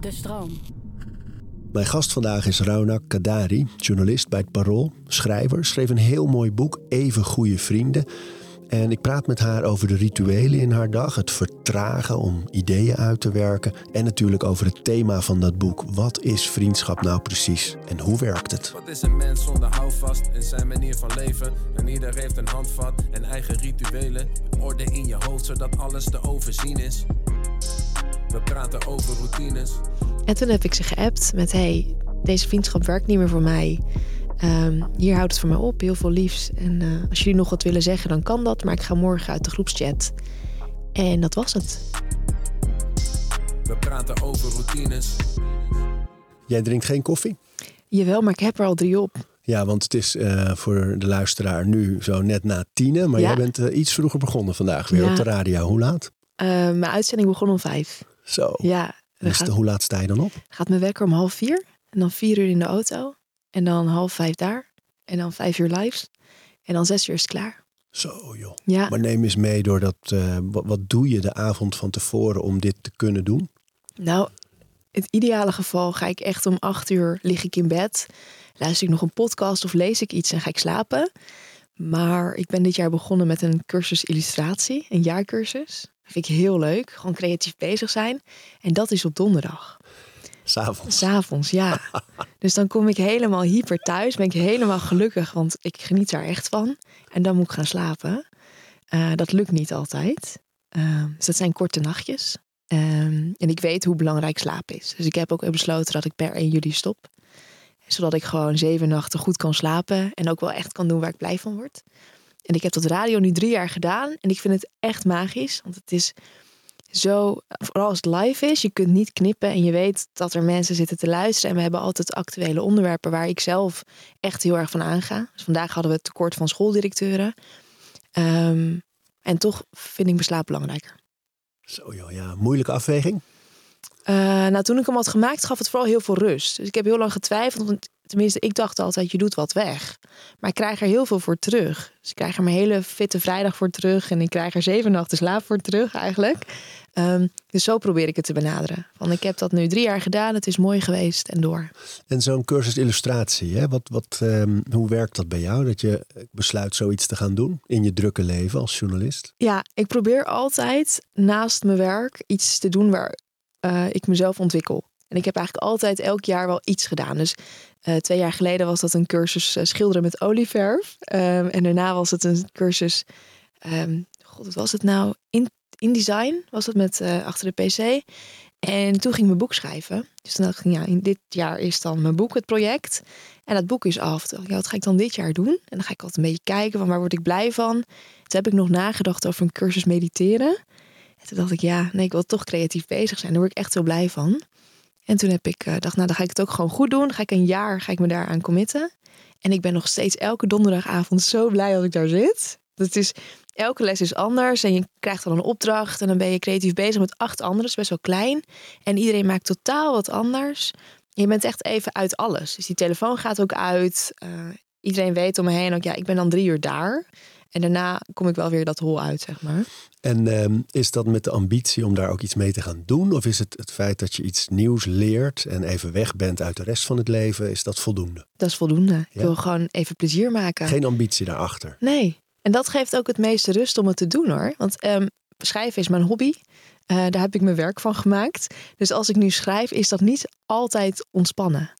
De stroom. Mijn gast vandaag is Raunak Kadari, journalist bij het Parool, schrijver, schreef een heel mooi boek, Even Goede Vrienden. En ik praat met haar over de rituelen in haar dag, het vertragen om ideeën uit te werken en natuurlijk over het thema van dat boek. Wat is vriendschap nou precies en hoe werkt het? Wat is een mens zonder houvast in zijn manier van leven? En ieder heeft een handvat en eigen rituelen. Orde in je hoofd zodat alles te overzien is. We praten over routines. En toen heb ik ze geappt met: hey, deze vriendschap werkt niet meer voor mij. Ehm, hier houdt het voor mij op, heel veel liefs. En eh, als jullie nog wat willen zeggen, dan kan dat. Maar ik ga morgen uit de groepschat. En dat was het. We praten over routines. Jij drinkt geen koffie? Jawel, maar ik heb er al drie op. Ja, want het is eh, voor de luisteraar nu zo net na tienen. Maar Ja. jij bent eh, iets vroeger begonnen vandaag weer Ja. op de radio. Hoe laat? Eh, mijn uitzending begon om vijf. Zo. Ja, Dus gaat, de- hoe laat sta je dan op? gaat mijn wekker om half vier. En dan vier uur in de auto. En dan half vijf daar. En dan vijf uur live. En dan zes uur is het klaar. Zo joh. Ja, Maar neem eens mee door dat. eh, wat, wat doe je de avond van tevoren om dit te kunnen doen? nou, in het ideale geval ga ik echt om acht uur lig ik in bed. Luister ik nog een podcast of lees ik iets en ga ik slapen. Maar ik ben dit jaar begonnen met een cursus illustratie. Een jaarcursus. Vind ik heel leuk. Gewoon creatief bezig zijn. En dat is op donderdag. S'avonds. S'avonds, ja. Dus dan kom ik helemaal hyper thuis. Ben ik helemaal gelukkig, want ik geniet daar echt van. En dan moet ik gaan slapen. Eh, dat lukt niet altijd. Eh, dus dat zijn korte nachtjes. Ehm, en ik weet hoe belangrijk slaap is. Dus ik heb ook besloten dat ik per 1 juli stop. Zodat ik gewoon zeven nachten goed kan slapen. En ook wel echt kan doen waar ik blij van word. En ik heb dat radio nu drie jaar gedaan. En ik vind het echt magisch. Want het is zo, vooral als het live is, je kunt niet knippen en je weet dat er mensen zitten te luisteren. En we hebben altijd actuele onderwerpen waar ik zelf echt heel erg van aanga. Dus vandaag hadden we het tekort van schooldirecteuren. Ehm, en toch vind ik mijn slaap belangrijker. Zo joh, ja. Moeilijke afweging. Eh, nou, toen ik hem had gemaakt, gaf het vooral heel veel rust. Dus ik heb heel lang getwijfeld. Want tenminste, ik dacht altijd, je doet wat weg. Maar ik krijg er heel veel voor terug. Dus ik krijg er mijn hele fitte vrijdag voor terug. En ik krijg er zeven nachten slaap voor terug eigenlijk. Ehm, dus zo probeer ik het te benaderen. Van ik heb dat nu drie jaar gedaan. Het is mooi geweest en door. En zo'n cursus illustratie, hè? Wat, wat, ehm, hoe werkt dat bij jou? Dat je besluit zoiets te gaan doen in je drukke leven als journalist? Ja, ik probeer altijd naast mijn werk iets te doen waar eh, ik mezelf ontwikkel. En ik heb eigenlijk altijd elk jaar wel iets gedaan. Dus eh, twee jaar geleden was dat een cursus eh, schilderen met olieverf. Ehm, en daarna was het een cursus, ehm, god, wat was het nou? In, InDesign was het met eh, achter de PC. En toen ging ik mijn boek schrijven. Dus toen dacht ik, ja, in dit jaar is dan mijn boek het project. En dat boek is af. Dacht ik, ja, wat ga ik dan dit jaar doen? En dan ga ik altijd een beetje kijken van waar word ik blij van. Toen heb ik nog nagedacht over een cursus mediteren. En toen dacht ik, ja, nee, ik wil toch creatief bezig zijn. Daar word ik echt heel blij van. En toen heb ik uh, dacht, nou, dan ga ik het ook gewoon goed doen. Ga ik een jaar, ga ik me daaraan committen. En ik ben nog steeds elke donderdagavond zo blij als ik daar zit. Dat is, elke les is anders en je krijgt dan een opdracht. En dan ben je creatief bezig met acht anderen. Dat is best wel klein. En iedereen maakt totaal wat anders. Je bent echt even uit alles. Dus die telefoon gaat ook uit. Uh, iedereen weet om me heen ook, ja, ik ben dan drie uur daar. En daarna kom ik wel weer dat hol uit, zeg maar. En um, is dat met de ambitie om daar ook iets mee te gaan doen? Of is het het feit dat je iets nieuws leert en even weg bent uit de rest van het leven, is dat voldoende? Dat is voldoende. Ja. Ik wil gewoon even plezier maken. Geen ambitie daarachter? Nee. En dat geeft ook het meeste rust om het te doen hoor. Want um, schrijven is mijn hobby. Uh, daar heb ik mijn werk van gemaakt. Dus als ik nu schrijf, is dat niet altijd ontspannen.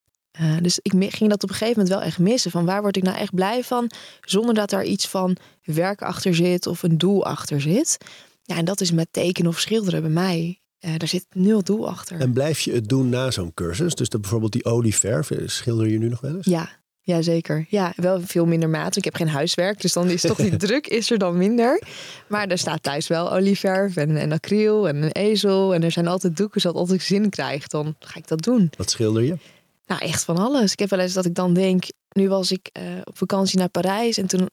Uh, dus ik ging dat op een gegeven moment wel echt missen. Van waar word ik nou echt blij van? Zonder dat daar iets van werk achter zit of een doel achter zit. Ja, en dat is met tekenen of schilderen bij mij. Uh, daar zit nul doel achter. En blijf je het doen na zo'n cursus? Dus de, bijvoorbeeld die olieverf, schilder je nu nog wel eens? Ja, ja, zeker. Ja, wel veel minder maat. Ik heb geen huiswerk, dus dan is toch die druk is er dan minder. Maar er staat thuis wel olieverf en, en acryl en een ezel. En er zijn altijd doeken, zodat als ik zin krijg, dan ga ik dat doen. Wat schilder je? Nou, echt van alles. Ik heb wel eens dat ik dan denk, nu was ik uh, op vakantie naar Parijs en toen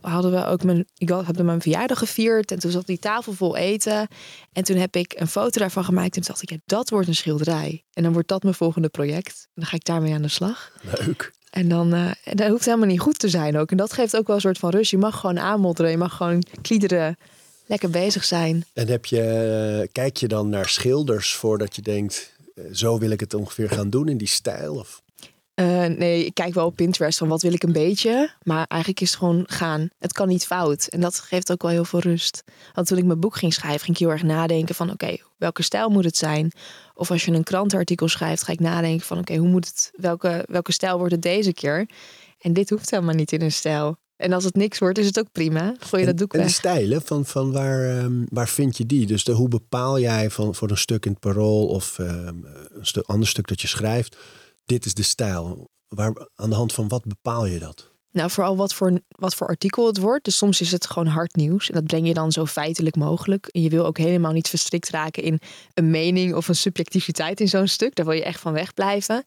hadden we ook mijn, ik had mijn verjaardag gevierd en toen zat die tafel vol eten. En toen heb ik een foto daarvan gemaakt en toen dacht ik, ja, dat wordt een schilderij. En dan wordt dat mijn volgende project. En dan ga ik daarmee aan de slag. Leuk. En dan, uh, en dat hoeft helemaal niet goed te zijn ook. En dat geeft ook wel een soort van rust. Je mag gewoon aanmodderen, je mag gewoon kliederen. Lekker bezig zijn. En heb je, eh, kijk je dan naar schilders voordat je denkt, eh, zo wil ik het ongeveer gaan doen in die stijl? Of? Uh, nee, ik kijk wel op Pinterest van wat wil ik een beetje. Maar eigenlijk is het gewoon gaan. Het kan niet fout. En dat geeft ook wel heel veel rust. Want toen ik mijn boek ging schrijven, ging ik heel erg nadenken van oké, welke stijl moet het zijn? Of als je een krantenartikel schrijft, ga ik nadenken van oké, hoe moet het, welke, welke stijl wordt het deze keer? En dit hoeft helemaal niet in een stijl. En als het niks wordt, is het ook prima. Gooi je dat doek weg. En de stijlen, van, van waar, um, waar vind je die? Dus de, hoe bepaal jij van, voor een stuk in het parool of um, een stuk, ander stuk dat je schrijft dit is de stijl. Waar, aan de hand van wat bepaal je dat? Nou, vooral wat voor, wat voor artikel het wordt. Dus soms is het gewoon hard nieuws. En dat breng je dan zo feitelijk mogelijk. En je wil ook helemaal niet verstrikt raken in een mening of een subjectiviteit in zo'n stuk. Daar wil je echt van wegblijven.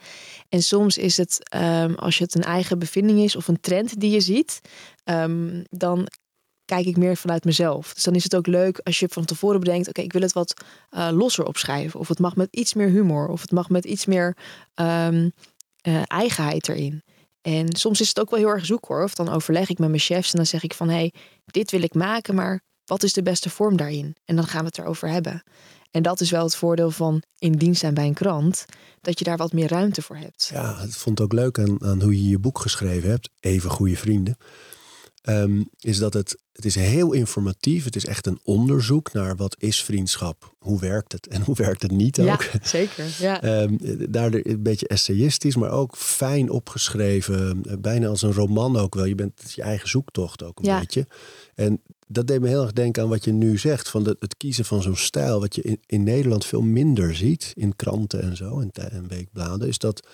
En soms is het, um, als het een eigen bevinding is of een trend die je ziet, um, dan kijk ik meer vanuit mezelf. Dus dan is het ook leuk als je van tevoren bedenkt: oké, ik wil het wat uh, losser opschrijven. Of het mag met iets meer humor. Of het mag met iets meer um, uh, eigenheid erin. En soms is het ook wel heel erg zoek hoor. Of dan overleg ik met mijn chefs en dan zeg ik van hé, hey, dit wil ik maken, maar wat is de beste vorm daarin? En dan gaan we het erover hebben. En dat is wel het voordeel van in dienst zijn bij een krant, dat je daar wat meer ruimte voor hebt. Ja, ik vond het ook leuk aan, aan hoe je je boek geschreven hebt, Even Goede Vrienden. Um, is dat het, het is heel informatief. Het is echt een onderzoek naar wat is vriendschap? Hoe werkt het? En hoe werkt het niet ook? Ja, zeker. Ja. Um, daar een beetje essayistisch, maar ook fijn opgeschreven. Bijna als een roman ook wel. Je bent je eigen zoektocht ook een ja. beetje. En dat deed me heel erg denken aan wat je nu zegt. Van de, het kiezen van zo'n stijl. Wat je in, in Nederland veel minder ziet. In kranten en zo. En, en weekbladen. Is dat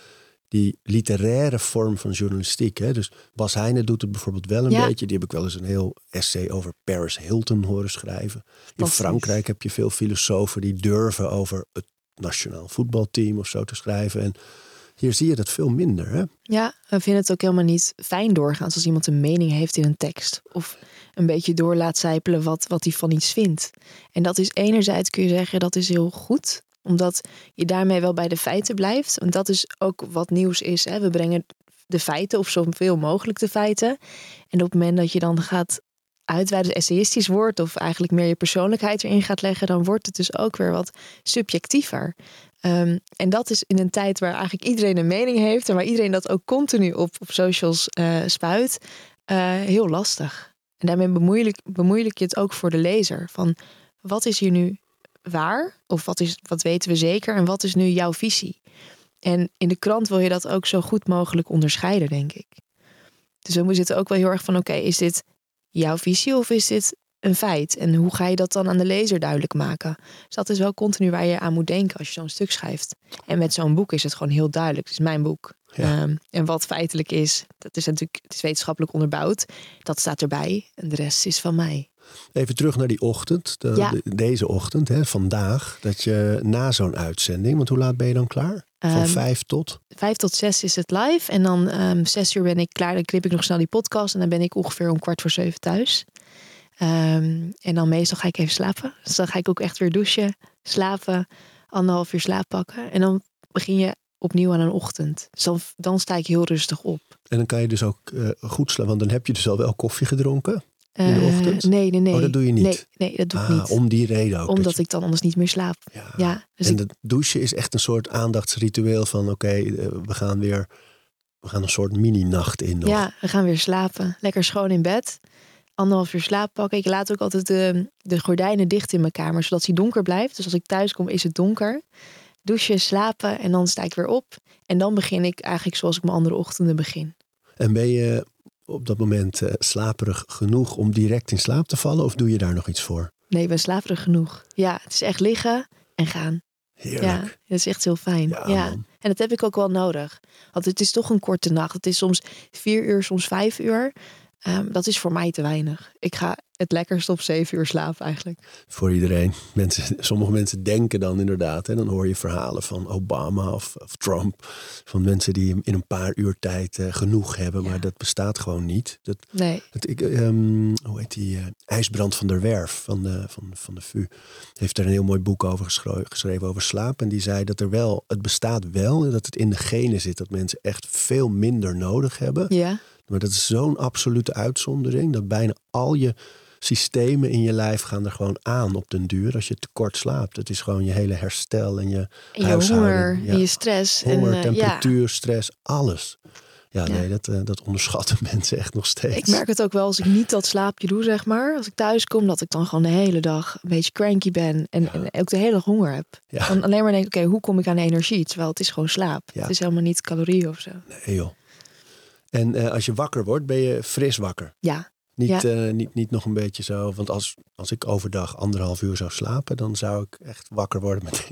die literaire vorm van journalistiek. Hè? Dus Bas Heijnen doet het bijvoorbeeld wel een ja. beetje. Die heb ik wel eens een heel essay over Paris Hilton horen schrijven. In Frankrijk heb je veel filosofen die durven over het nationaal voetbalteam of zo te schrijven. En hier zie je dat veel minder. Hè? Ja, we vinden het ook helemaal niet fijn doorgaans als iemand een mening heeft in een tekst. Of een beetje door laat zijpelen wat, wat hij van iets vindt. En dat is enerzijds kun je zeggen dat is heel goed omdat je daarmee wel bij de feiten blijft. Want dat is ook wat nieuws is. Hè? We brengen de feiten of zoveel mogelijk de feiten. En op het moment dat je dan gaat uitweiden, essayistisch wordt, of eigenlijk meer je persoonlijkheid erin gaat leggen, dan wordt het dus ook weer wat subjectiever. Um, en dat is in een tijd waar eigenlijk iedereen een mening heeft en waar iedereen dat ook continu op, op socials uh, spuit, uh, heel lastig. En daarmee bemoeilijk, bemoeilijk je het ook voor de lezer. Van wat is hier nu waar? Of wat, is, wat weten we zeker? En wat is nu jouw visie? En in de krant wil je dat ook zo goed mogelijk onderscheiden, denk ik. Dus we zitten ook wel heel erg van: oké, is dit jouw visie of is dit een feit? En hoe ga je dat dan aan de lezer duidelijk maken? Dus dat is wel continu waar je aan moet denken als je zo'n stuk schrijft. En met zo'n boek is het gewoon heel duidelijk. Het is mijn boek. Ja. Um, en wat feitelijk is, dat is natuurlijk het is wetenschappelijk onderbouwd. Dat staat erbij. En de rest is van mij. Even terug naar die ochtend, de, Ja. de- deze ochtend, hè, vandaag. Dat je na zo'n uitzending, want hoe laat ben je dan klaar? Van Ehm, vijf tot? Vijf tot zes is het live. En dan ehm zes uur ben ik klaar. Dan knip ik nog snel die podcast. En dan ben ik ongeveer om kwart voor zeven thuis. Ehm, en dan meestal ga ik even slapen. Dus dan ga ik ook echt weer douchen, slapen, anderhalf uur slaap pakken. En dan begin je opnieuw aan een ochtend. Dus dan, dan sta ik heel rustig op. En dan kan je dus ook eh, goed slapen, want dan heb je dus al wel koffie gedronken. In de Eh, ochtend? Nee, nee, nee. Oh, dat doe je niet? Nee, nee dat doe ik Ah, niet. om die reden ook. Omdat dat je- ik dan anders niet meer slaap. ja. Ja, dus en ik, het douchen is echt een soort aandachtsritueel van oké, eh, we gaan weer, we gaan een soort mini-nacht in nog. ja, we gaan weer slapen. Lekker schoon in bed. Anderhalf uur slaap pakken. Ik laat ook altijd de, de gordijnen dicht in mijn kamer, zodat die donker blijft. Dus als ik thuis kom, is het donker. Douchen, slapen en dan sta ik weer op. En dan begin ik eigenlijk zoals ik mijn andere ochtenden begin. En ben je op dat moment eh, slaperig genoeg om direct in slaap te vallen of doe je daar nog iets voor? Nee, ik ben slaperig genoeg. Ja, het is echt liggen en gaan. Heerlijk. Ja, dat is echt heel fijn. Ja, Ja. En dat heb ik ook wel nodig. Want het is toch een korte nacht. Het is soms vier uur, soms vijf uur. Ehm, dat is voor mij te weinig. Ik ga het lekkerst op zeven uur slapen eigenlijk. Voor iedereen. Mensen, sommige mensen denken dan inderdaad, en dan hoor je verhalen van Obama of, of Trump, van mensen die in een paar uur tijd eh, genoeg hebben, Ja. maar dat bestaat gewoon niet. Dat, Nee. dat ik, ehm, hoe heet die? eh, IJsbrand van der Werf van de, van, van de VU. Heeft er een heel mooi boek over geschreven over slaap. En die zei dat er wel, het bestaat wel, en dat het in de genen zit dat mensen echt veel minder nodig hebben. Ja, Maar dat is zo'n absolute uitzondering dat bijna al je systemen in je lijf gaan er gewoon aan op den duur als je te kort slaapt. Het is gewoon je hele herstel en je En je huishouding. honger Ja. en je stress. Honger, en, eh, ja, temperatuur, stress, alles. Ja, Ja. nee, dat, eh, dat onderschatten mensen echt nog steeds. ik merk het ook wel als ik niet dat slaapje doe, zeg maar. Als ik thuis kom, dat ik dan gewoon de hele dag een beetje cranky ben. En, en ook de hele dag honger heb. Ja. Dan alleen maar denk, oké, hoe kom ik aan energie? Terwijl het is gewoon slaap. Ja. Het is helemaal niet calorieën of zo. Nee, joh. En eh, als je wakker wordt, ben je fris wakker. Ja, Niet, Ja. eh, niet, niet nog een beetje zo. Want als, als ik overdag anderhalf uur zou slapen, dan zou ik echt wakker worden met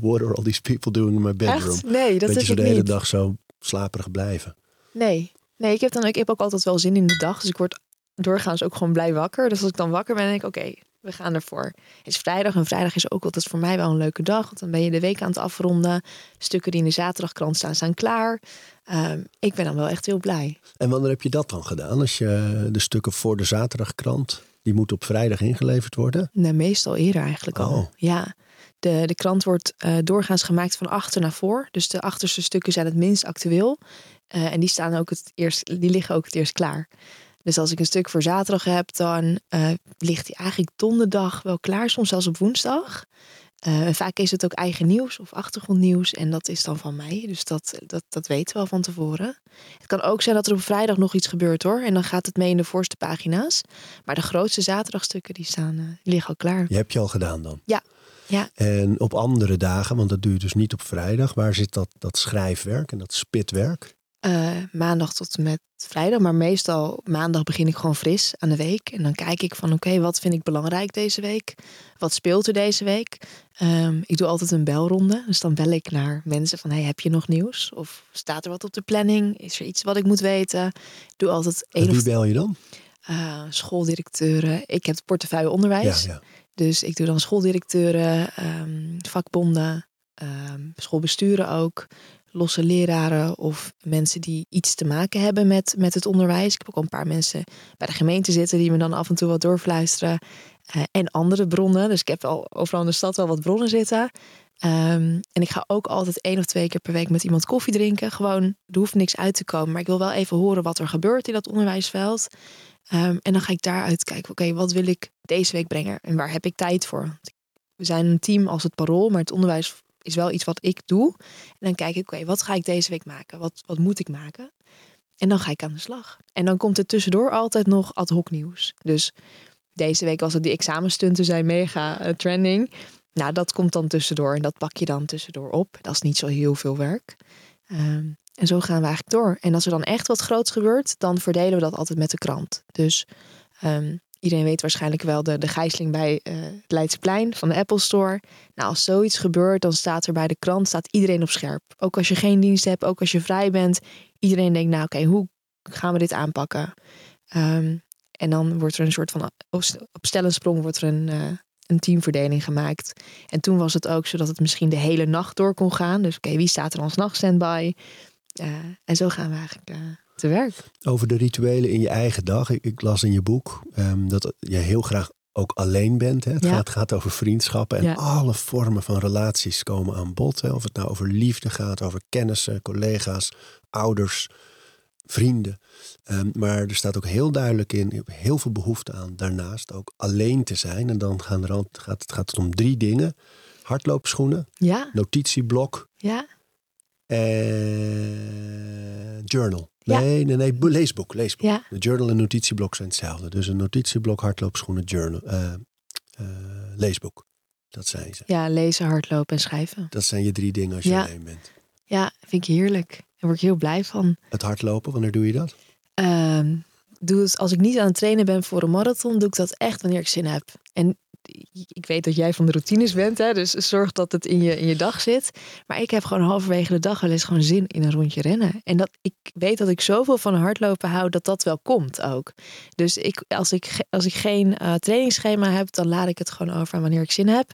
What are all these people doing in my bedroom? echt? Nee, dat heb zo de hele niet. dag zo slaperig blijven. Nee. Nee, ik heb, dan, ik heb ook altijd wel zin in de dag. Dus ik word doorgaans ook gewoon blij wakker. Dus als ik dan wakker ben, denk ik, oké, we gaan ervoor. Het is vrijdag en vrijdag is ook altijd voor mij wel een leuke dag. Want dan ben je de week aan het afronden. Stukken die in de zaterdagkrant staan, staan klaar. Ehm, ik ben dan wel echt heel blij. En wanneer heb je dat dan gedaan? Als je de stukken voor de zaterdagkrant, die moeten op vrijdag ingeleverd worden? Nee, meestal eerder eigenlijk al. Oh. Ja. De, de krant wordt eh, doorgaans gemaakt van achter naar voor. Dus de achterste stukken zijn het minst actueel. Eh, en die, staan ook het eerst, die liggen ook het eerst klaar. Dus als ik een stuk voor zaterdag heb, dan eh, ligt die eigenlijk donderdag wel klaar. Soms zelfs op woensdag. En vaak is het ook eigen nieuws of achtergrondnieuws. En dat is dan van mij. Dus dat, dat, dat weten we al van tevoren. Het kan ook zijn dat er op vrijdag nog iets gebeurt hoor. En dan gaat het mee in de voorste pagina's. Maar de grootste zaterdagstukken die staan, eh, liggen al klaar. Die heb je al gedaan dan? Ja. Ja. En op andere dagen, want dat doe je dus niet op vrijdag, waar zit dat, dat schrijfwerk en dat spitwerk? Eh, maandag tot en met vrijdag. Maar meestal maandag begin ik gewoon fris aan de week. En dan kijk ik van oké, wat vind ik belangrijk deze week? Wat speelt er deze week? Ehm, ik doe altijd een belronde. Dus dan bel ik naar mensen van hey, heb je nog nieuws? Of staat er wat op de planning? Is er iets wat ik moet weten? Ik doe altijd één wie bel je dan? eh, schooldirecteuren. Ik heb portefeuille onderwijs. Ja, ja. Dus ik doe dan schooldirecteuren, ehm, vakbonden, ehm, schoolbesturen ook, losse leraren of mensen die iets te maken hebben met, met het onderwijs. Ik heb ook al een paar mensen bij de gemeente zitten die me dan af en toe wat doorfluisteren. Eh, en andere bronnen. Dus ik heb al overal in de stad wel wat bronnen zitten. Ehm, en ik ga ook altijd één of twee keer per week met iemand koffie drinken. Gewoon, er hoeft niks uit te komen. Maar ik wil wel even horen wat er gebeurt in dat onderwijsveld. Ehm, en dan ga ik daaruit kijken, oké, wat wil ik deze week brengen? En waar heb ik tijd voor? We zijn een team als het parool, maar het onderwijs is wel iets wat ik doe. En dan kijk ik, oké, wat ga ik deze week maken? Wat, wat moet ik maken? En dan ga ik aan de slag. En dan komt er tussendoor altijd nog ad hoc nieuws. Dus deze week was het die examenstunten zijn mega eh, trending. Nou, dat komt dan tussendoor en dat pak je dan tussendoor op. Dat is niet zo heel veel werk. Ehm, en zo gaan we eigenlijk door. En als er dan echt wat groots gebeurt, dan verdelen we dat altijd met de krant. Dus ehm, iedereen weet waarschijnlijk wel de, de gijzeling bij eh, het Leidseplein van de Apple Store. Nou, als zoiets gebeurt, dan staat er bij de krant staat iedereen op scherp. Ook als je geen dienst hebt, ook als je vrij bent. Iedereen denkt, nou oké, hoe gaan we dit aanpakken? Ehm, en dan wordt er een soort van op op stel en sprong wordt er een, eh, een teamverdeling gemaakt. En toen was het ook zo dat het misschien de hele nacht door kon gaan. Dus oké, wie staat er als nachtstandby? Uh, en zo gaan we eigenlijk uh, te werk. Over de rituelen in je eigen dag. Ik, ik las in je boek um, dat je heel graag ook alleen bent. Hè? Het Ja. gaat, gaat over vriendschappen en Ja. alle vormen van relaties komen aan bod. Hè? Of het nou over liefde gaat, over kennissen, collega's, ouders, vrienden. Um, maar er staat ook heel duidelijk in, je hebt heel veel behoefte aan daarnaast ook alleen te zijn. En dan gaan er al, gaat, het, gaat het om drie dingen. Hardloopschoenen, Ja, notitieblok ja, en journal. Ja. Nee, nee, nee, bo- leesboek, leesboek. ja. De journal en notitieblok zijn hetzelfde. Dus een notitieblok, hardloopschoenen, journal, eh, eh, leesboek. Dat zijn ze. Ja, lezen, hardlopen en schrijven. Dat zijn je drie dingen als je Ja. alleen bent. Ja, vind ik heerlijk. Daar word ik heel blij van. Het hardlopen, wanneer doe je dat? Ehm, doe het, als ik niet aan het trainen ben voor een marathon, doe ik dat echt wanneer ik zin heb. En ik weet dat jij van de routines bent, hè, dus zorg dat het in je, in je dag zit. Maar ik heb gewoon halverwege de dag wel eens gewoon zin in een rondje rennen. En dat, ik weet dat ik zoveel van hardlopen hou, dat dat wel komt ook. Dus ik, als, ik, als ik geen eh, trainingsschema heb, dan laat ik het gewoon over aan wanneer ik zin heb.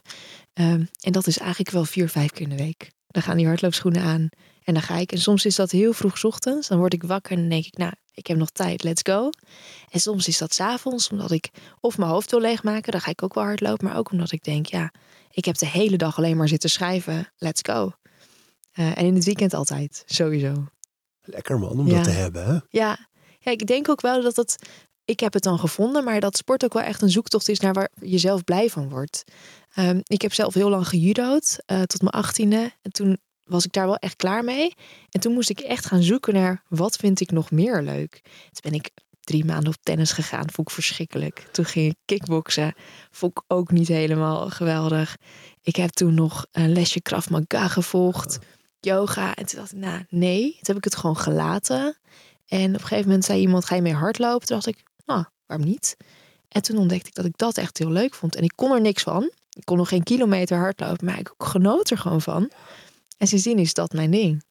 Ehm, en dat is eigenlijk wel vier, vijf keer in de week. Dan gaan die hardloopschoenen aan en dan ga ik. En soms is dat heel vroeg 's ochtends. Dan word ik wakker en dan denk ik, nou, ik heb nog tijd, let's go. En soms is dat 's avonds, omdat ik of mijn hoofd wil leegmaken, dan ga ik ook wel hardlopen. Maar ook omdat ik denk, ja, ik heb de hele dag alleen maar zitten schrijven, let's go. Eh, en in het weekend altijd, sowieso. Lekker man, om Ja. dat te hebben. Hè? Ja. ja, ik denk ook wel dat het. ik heb het dan gevonden, maar dat sport ook wel echt een zoektocht is naar waar je zelf blij van wordt. Ehm, ik heb zelf heel lang gejudo'd, uh, tot mijn achttiende. En toen was ik daar wel echt klaar mee. En toen moest ik echt gaan zoeken naar wat vind ik nog meer leuk. Toen ben ik drie maanden op tennis gegaan. Vond ik verschrikkelijk. Toen ging ik kickboksen. Vond ik ook niet helemaal geweldig. Ik heb toen nog een lesje Krav Maga gevolgd. Yoga. En toen dacht ik, nou nee. Toen heb ik het gewoon gelaten. En op een gegeven moment zei iemand, ga je mee hardlopen? Toen dacht ik, nou, waarom niet? En toen ontdekte ik dat ik dat echt heel leuk vond. En ik kon er niks van. Ik kon nog geen kilometer hardlopen, maar ik genoot er gewoon van. En sindsdien is dat mijn ding.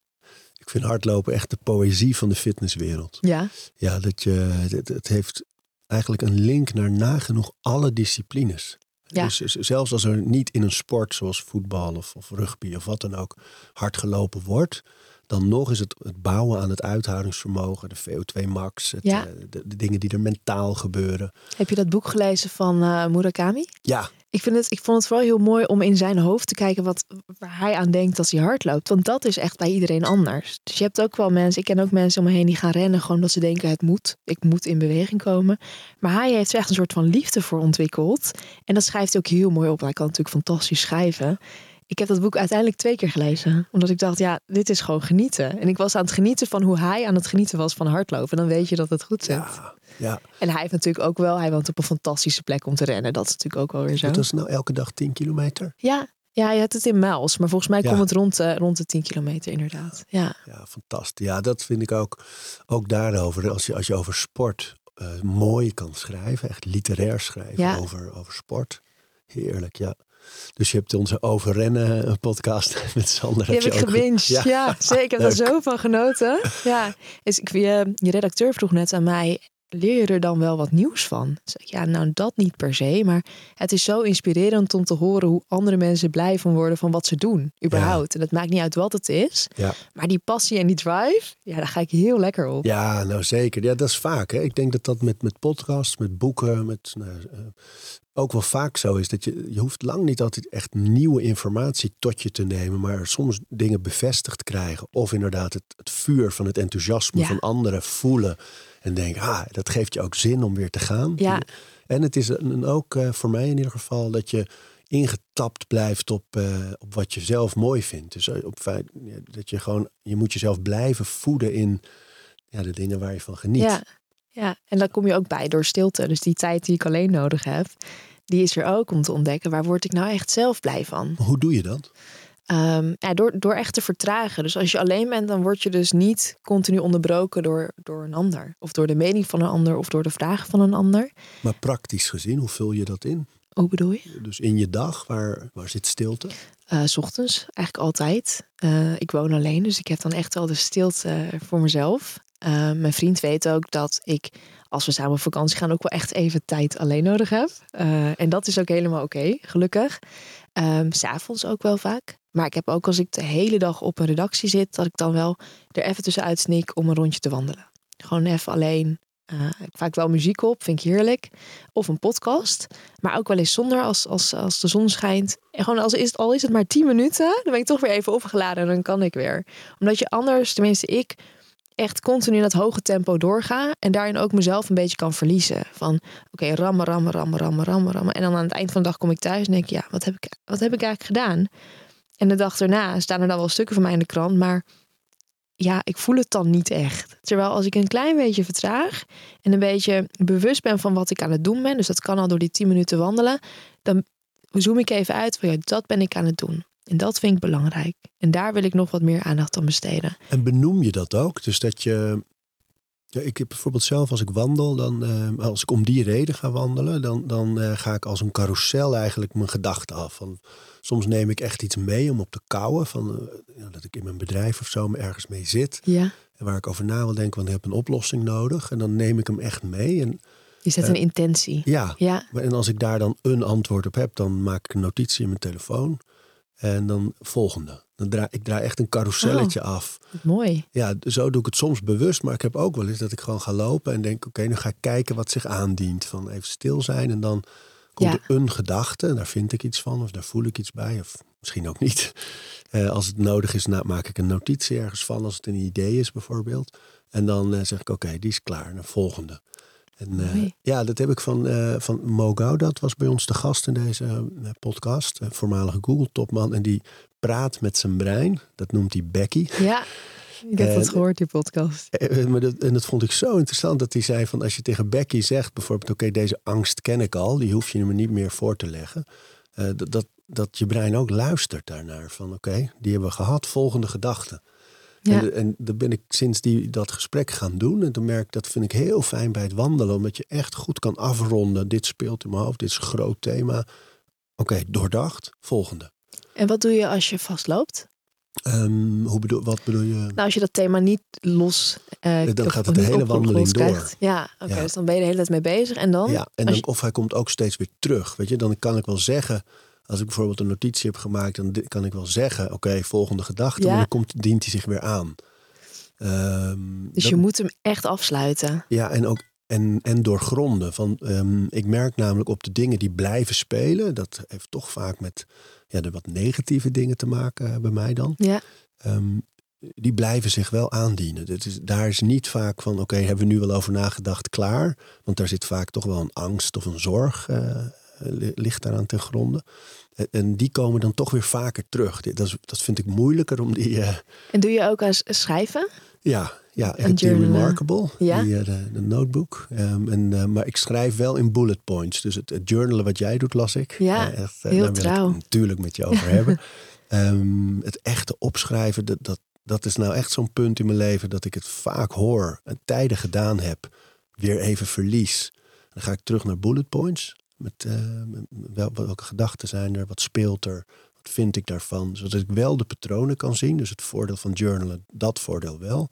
Ik vind hardlopen echt de poëzie van de fitnesswereld. Ja. Ja, dat je, het, het heeft eigenlijk een link naar nagenoeg alle disciplines. Ja. Dus zelfs als er niet in een sport zoals voetbal of, of rugby of wat dan ook hard gelopen wordt, dan nog is het, het bouwen aan het uithoudingsvermogen, de VO2 max, het, ja. Eh, de, de, dingen die er mentaal gebeuren. Heb je dat boek gelezen van uh, Murakami? Ja. Ik, vind het, ik vond het vooral heel mooi om in zijn hoofd te kijken wat, waar hij aan denkt als hij hard loopt. Want dat is echt bij iedereen anders. Dus je hebt ook wel mensen, ik ken ook mensen om me heen die gaan rennen gewoon omdat ze denken het moet. Ik moet in beweging komen. Maar hij heeft er echt een soort van liefde voor ontwikkeld. En dat schrijft hij ook heel mooi op. Hij kan natuurlijk fantastisch schrijven. Ik heb dat boek uiteindelijk twee keer gelezen. Omdat ik dacht, ja, dit is gewoon genieten. En ik was aan het genieten van hoe hij aan het genieten was van hardlopen. Dan weet je dat het goed zit. Ja, ja. En hij heeft natuurlijk ook wel, hij woont op een fantastische plek om te rennen. Dat is natuurlijk ook wel weer zo. Dat is nou elke dag 10 kilometer? Ja, ja, je hebt het in mijls, maar volgens mij komt het rond, uh, rond de 10 kilometer inderdaad. Ja, ja fantastisch. Ja, dat vind ik ook, ook daarover. Als je, als je over sport uh, mooi kan schrijven, echt literair schrijven over, over sport. Heerlijk, ja. Dus je hebt onze overrennen eh, podcast met Sander. Die heb, ik gewinst. Ja. ja. zeker. Ik heb er zo van genoten. Ja, dus ik, je, je redacteur vroeg net aan mij, leer je er dan wel wat nieuws van? Zeg, ja, nou dat niet per se, maar het is zo inspirerend om te horen hoe andere mensen blij van worden van wat ze doen, überhaupt. En het maakt niet uit wat het is, ja. maar die passie en die drive, ja, daar ga ik heel lekker op. Ja, nou zeker. Ja, dat is vaak. Hè. Ik denk dat dat met, met podcasts, met boeken, met nou, eh, ook wel vaak zo is dat je, je hoeft lang niet altijd echt nieuwe informatie tot je te nemen, maar soms dingen bevestigd krijgen. Of inderdaad het, het vuur van het enthousiasme van anderen voelen. En denken, ah, dat geeft je ook zin om weer te gaan. Ja. En het is een, ook uh, voor mij in ieder geval dat je ingetapt blijft op, uh, op wat je zelf mooi vindt. Dus op feit dat je gewoon, je moet jezelf blijven voeden in ja, de dingen waar je van geniet. Ja. Ja, en dan kom je ook bij door stilte. Dus die tijd die ik alleen nodig heb, die is er ook om te ontdekken waar word ik nou echt zelf blij van. Hoe doe je dat? Um, ja, door, door echt te vertragen. Dus als je alleen bent, dan word je dus niet continu onderbroken door, door een ander. Of door de mening van een ander of door de vragen van een ander. Maar praktisch gezien, hoe vul je dat in? Hoe bedoel je? Dus in je dag, waar, waar zit stilte? Uh, s ochtends, eigenlijk altijd. Uh, ik woon alleen, dus ik heb dan echt wel de stilte voor mezelf. Uh, mijn vriend weet ook dat ik, als we samen op vakantie gaan, ook wel echt even tijd alleen nodig heb. En dat is ook helemaal oké, okay, gelukkig. Um, S'avonds ook wel vaak. Maar ik heb ook als ik de hele dag op een redactie zit, dat ik dan wel er even tussenuit sneak om een rondje te wandelen. Gewoon even alleen. Uh, vaak wel muziek op, vind ik heerlijk. Of een podcast. Maar ook wel eens zonder als, als, als de zon schijnt. En gewoon als is, al is het maar 10 minuten, dan ben ik toch weer even opgeladen en dan kan ik weer. Omdat je anders, tenminste ik, echt continu in dat hoge tempo doorga. En daarin ook mezelf een beetje kan verliezen. Van oké, okay, rammen, rammen, rammen, rammen, rammen. En dan aan het eind van de dag kom ik thuis en denk ik, ja, wat heb ik, wat heb ik eigenlijk gedaan? En de dag daarna staan er dan wel stukken van mij in de krant. Maar ja, ik voel het dan niet echt. Terwijl als ik een klein beetje vertraag en een beetje bewust ben van wat ik aan het doen ben. Dus dat kan al door die 10 minuten wandelen. Dan zoom ik even uit van ja, dat ben ik aan het doen. En dat vind ik belangrijk. En daar wil ik nog wat meer aandacht aan besteden. En benoem je dat ook? Dus dat je. Ja, ik heb bijvoorbeeld zelf als ik wandel, dan, uh, als ik om die reden ga wandelen, dan, dan uh, ga ik als een carousel eigenlijk mijn gedachten af. Van, soms neem ik echt iets mee om op te kouwen. Van, uh, ja, dat ik in mijn bedrijf of zo ergens mee zit. Ja. En waar ik over na wil denken, want ik heb een oplossing nodig. En dan neem ik hem echt mee. En, je zet een intentie. Ja. ja. En als ik daar dan een antwoord op heb, dan maak ik een notitie in mijn telefoon. En dan volgende. Dan draai, ik draai echt een carouselletje oh, af. Mooi. Ja, zo doe ik het soms bewust. Maar ik heb ook wel eens dat ik gewoon ga lopen en denk... oké, nu ga ik kijken wat zich aandient. Van even stil zijn en dan komt Ja. er een gedachte. En daar vind ik iets van of daar voel ik iets bij. Of misschien ook niet. Eh, als het nodig is, nou, maak ik een notitie ergens van. Als het een idee is bijvoorbeeld. En dan eh, zeg ik, oké, die is klaar. En de volgende. En, eh, ja, dat heb ik van, eh van Mo Gaudat, was bij ons de gast in deze podcast. Een voormalige Google-topman. En die praat met zijn brein. Dat noemt hij Becky. Ja, ik heb En- dat gehoord, die podcast. Eh, Maar dat, en dat vond ik zo interessant dat hij zei van als je tegen Becky zegt bijvoorbeeld oké deze angst ken ik al, die hoef je me niet meer voor te leggen. Eh, dat, dat, dat je brein ook luistert daarnaar van oké, die hebben we gehad, volgende gedachte. Ja. En, en dan ben ik sinds die dat gesprek gaan doen en toen merk ik dat vind ik heel fijn bij het wandelen, omdat je echt goed kan afronden. Dit speelt in mijn hoofd, dit is een groot thema. Oké, doordacht, volgende. En wat doe je als je vastloopt? Ehm, hoe bedoel, wat bedoel je? Nou, als je dat thema niet los... eh, Dan gaat het de hele wandeling door. krijgt. Ja, oké. Ja. dus dan ben je de hele tijd mee bezig. En dan? Ja, en dan, of hij komt ook steeds weer terug. Weet je, dan kan ik wel zeggen, als ik bijvoorbeeld een notitie heb gemaakt, dan kan ik wel zeggen, oké, volgende gedachte, Ja. maar dan komt, dient hij zich weer aan. Ehm, Dus je moet hem echt afsluiten. Ja, en ook en, en doorgronden. Van, ehm, ik merk namelijk op de dingen die blijven spelen, dat heeft toch vaak met ja, de wat negatieve dingen te maken bij mij dan. Ja, Ehm, die blijven zich wel aandienen. Dat is, daar is niet vaak van, oké, hebben we nu wel over nagedacht, klaar. Want daar zit vaak toch wel een angst of een zorg, li- ligt daaraan ten gronde. En, die komen dan toch weer vaker terug. Dat, is, dat vind ik moeilijker om die... eh, en doe je ook aan schrijven? ja, ja, ik heb die. Remarkable, Ja? die, eh, de, de notebook. Ehm, en, eh, maar ik schrijf wel in bullet points. Dus het, het journalen wat jij doet, las ik. Ja, Eh, echt, heel daar wil ik trouw. het natuurlijk met je over hebben. Ehm, het echte opschrijven, dat, dat, dat is nou echt zo'n punt in mijn leven dat ik het vaak hoor en tijden gedaan heb, weer even verlies. Dan ga ik terug naar bullet points. Met, met wel, welke gedachten zijn er, wat speelt er, wat vind ik daarvan. Zodat ik wel de patronen kan zien. Dus het voordeel van journalen, dat voordeel wel.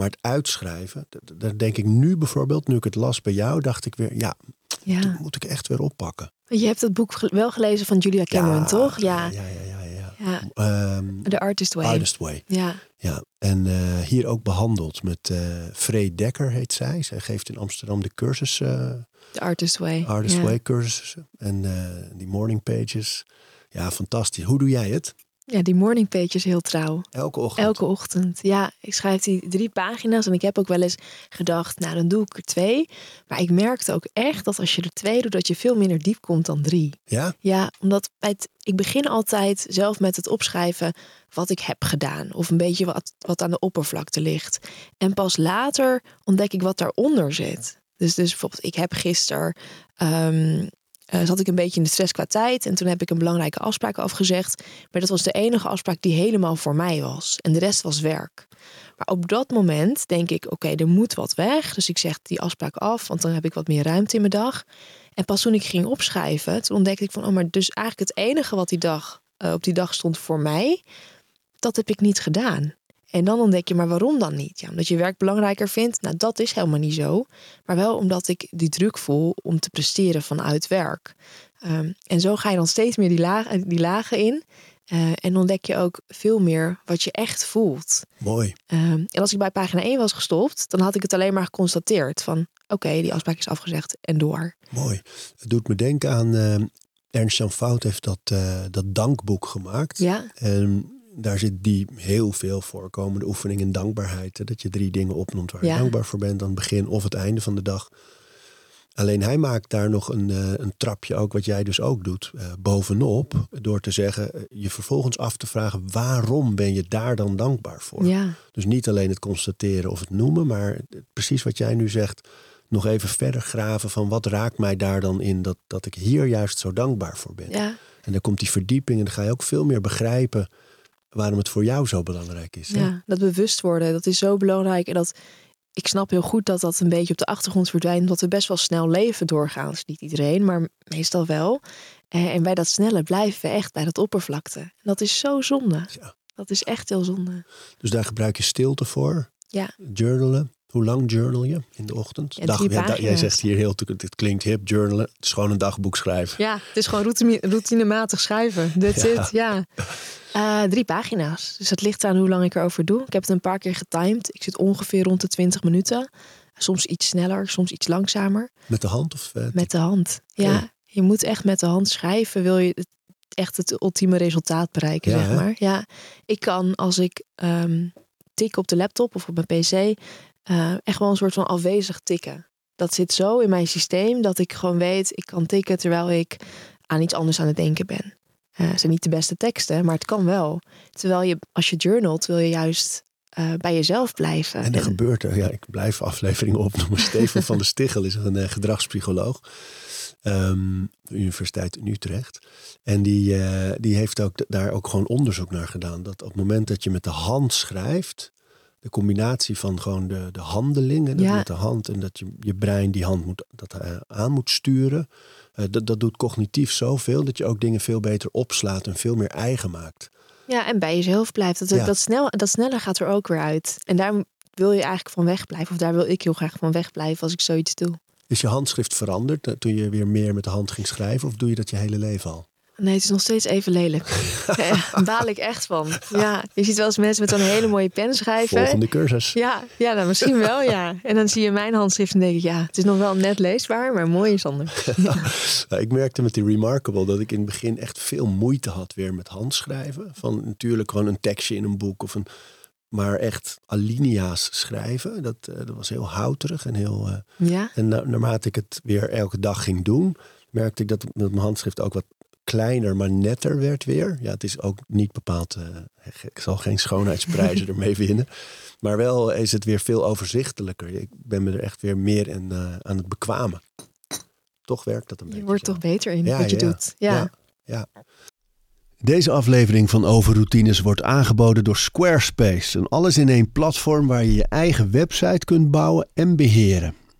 Maar het uitschrijven, daar denk ik nu bijvoorbeeld, nu ik het las bij jou, dacht ik weer, ja, Ja. dat moet ik echt weer oppakken. Je hebt het boek wel gelezen van Julia Cameron, toch? Ja. Ja, ja, ja. ja, ja. Ehm, The Artist Way. Artist Way. Ja. Ja, en eh, hier ook behandeld met eh Free Dekker heet zij. Zij geeft in Amsterdam de cursus, eh, The Artist Way. Artist. Way cursussen. En eh, die morning pages. Ja, fantastisch. Hoe doe jij het? Ja, die morning page is heel trouw. Elke ochtend? Elke ochtend. Ja, ik schrijf die drie pagina's en ik heb ook wel eens gedacht, nou dan doe ik er twee. Maar ik merkte ook echt dat als je er twee doet, dat je veel minder diep komt dan drie. Ja? Ja, omdat bij het, ik begin altijd zelf met het opschrijven wat ik heb gedaan. Of een beetje wat, wat aan de oppervlakte ligt. En pas later ontdek ik wat daaronder zit. Dus, dus bijvoorbeeld, ik heb gisteren... ehm, eh, zat ik een beetje in de stress qua tijd. En toen heb ik een belangrijke afspraak afgezegd. Maar dat was de enige afspraak die helemaal voor mij was. En de rest was werk. Maar op dat moment denk ik, oké, er moet wat weg. Dus ik zeg die afspraak af, want dan heb ik wat meer ruimte in mijn dag. En pas toen ik ging opschrijven, toen ontdekte ik van, oh, maar dus eigenlijk het enige wat die dag, eh, op die dag stond voor mij, dat heb ik niet gedaan. En dan ontdek je, maar waarom dan niet? Ja, omdat je werk belangrijker vindt. Nou, dat is helemaal niet zo. Maar wel omdat ik die druk voel om te presteren vanuit werk. Ehm, en zo ga je dan steeds meer die, lagen, die lagen in. Eh, en ontdek je ook veel meer wat je echt voelt. Mooi. Ehm, en als ik bij pagina 1 was gestopt, dan had ik het alleen maar geconstateerd. Van oké, die afspraak is afgezegd en door. Mooi. Het doet me denken aan... eh, Ernst Jan Fout heeft dat, eh, dat dankboek gemaakt. Ja, daar zit die heel veel voorkomende oefening in dankbaarheid. Hè? Dat je drie dingen opnoemt waar je Ja. dankbaar voor bent aan het begin of het einde van de dag. Alleen hij maakt daar nog een, eh, een trapje ook, wat jij dus ook doet, eh, bovenop. Door te zeggen, eh, je vervolgens af te vragen, waarom ben je daar dan dankbaar voor? ja, Dus niet alleen het constateren of het noemen, maar precies wat jij nu zegt, nog even verder graven van wat raakt mij daar dan in dat, dat ik hier juist zo dankbaar voor ben. ja. En dan komt die verdieping en dan ga je ook veel meer begrijpen waarom het voor jou zo belangrijk is. hè? Ja, dat bewust worden, dat is zo belangrijk. En dat, ik snap heel goed dat dat een beetje op de achtergrond verdwijnt. Omdat we best wel snel leven doorgaans. Niet iedereen, maar meestal wel. Eh, En bij dat snelle blijven we echt bij dat oppervlakte. En dat is zo zonde. Ja. Dat is echt heel zonde. Dus daar gebruik je stilte voor. Ja. Journalen. Hoe lang journal je in de ochtend? Ja, drie da- jij zegt hier heel, dit klinkt hip, journalen. Het is gewoon een dagboek schrijven. Ja, het is gewoon routine, routinematig schrijven. That's Ja. it, ja. Eh, drie pagina's. Dus het ligt aan hoe lang ik erover doe. Ik heb het een paar keer getimed. Ik zit ongeveer rond de 20 minuten. Soms iets sneller, soms iets langzamer. Met de hand of eh, Met de hand. Ja, je moet echt met de hand schrijven. Wil je het, echt het ultieme resultaat bereiken, Ja, zeg hè? maar. Ja, ik kan als ik ehm tik op de laptop of op mijn pc... eh, echt wel een soort van afwezig tikken. Dat zit zo in mijn systeem dat ik gewoon weet, ik kan tikken terwijl ik aan iets anders aan het denken ben. Uh, het zijn niet de beste teksten, maar het kan wel. Terwijl je, als je journalt, wil je juist uh, bij jezelf blijven. En er gebeurt er, ja, ik blijf afleveringen opnoemen. Steven van der Stichel is een gedragspsycholoog. Um, de Universiteit in Utrecht. En die, uh, die heeft ook daar ook gewoon onderzoek naar gedaan. Dat op het moment dat je met de hand schrijft, de combinatie van gewoon de, de handelingen ja. met de hand en dat je, je brein die hand moet, dat, aan moet sturen. dat, dat doet cognitief zoveel dat je ook dingen veel beter opslaat en veel meer eigen maakt. Ja, en bij jezelf blijft. Dat, ja. dat, snel, dat sneller gaat er ook weer uit. En daar wil je eigenlijk van wegblijven. Of daar wil ik heel graag van wegblijven als ik zoiets doe. Is je handschrift veranderd eh, toen je weer meer met de hand ging schrijven? Of doe je dat je hele leven al? Nee, het is nog steeds even lelijk. Daar baal ik echt van. Ja, je ziet wel eens mensen met zo'n hele mooie pen schrijven. Volgende cursus. Ja, ja dan misschien wel, ja. En dan zie je mijn handschrift en denk ik, ja, het is nog wel net leesbaar, maar mooi is anders. nou, ik merkte met die Remarkable dat ik in het begin echt veel moeite had weer met handschrijven. Van natuurlijk gewoon een tekstje in een boek of een... Maar echt alinea's schrijven, dat, uh, dat was heel houterig en heel... Uh, ja. En na, naarmate ik het weer elke dag ging doen, merkte ik dat, dat mijn handschrift ook wat kleiner, maar netter werd weer. Ja, het is ook niet bepaald. Uh, ik zal geen schoonheidsprijzen ermee winnen. Maar wel is het weer veel overzichtelijker. Ik ben me er echt weer meer in, uh, aan het bekwamen. Toch werkt dat een je beetje. Je wordt zo. toch beter in ja, wat je ja, doet. Ja. ja. ja. Deze aflevering van Overroutines wordt aangeboden door Squarespace. Een alles in één platform waar je je eigen website kunt bouwen en beheren.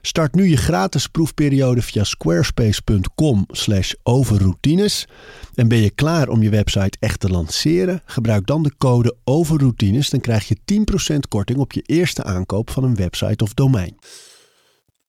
Start nu je gratis proefperiode via squarespace.com slash overroutines. En ben je klaar om je website echt te lanceren? Gebruik dan de code overroutines. Dan krijg je 10% korting op je eerste aankoop van een website of domein.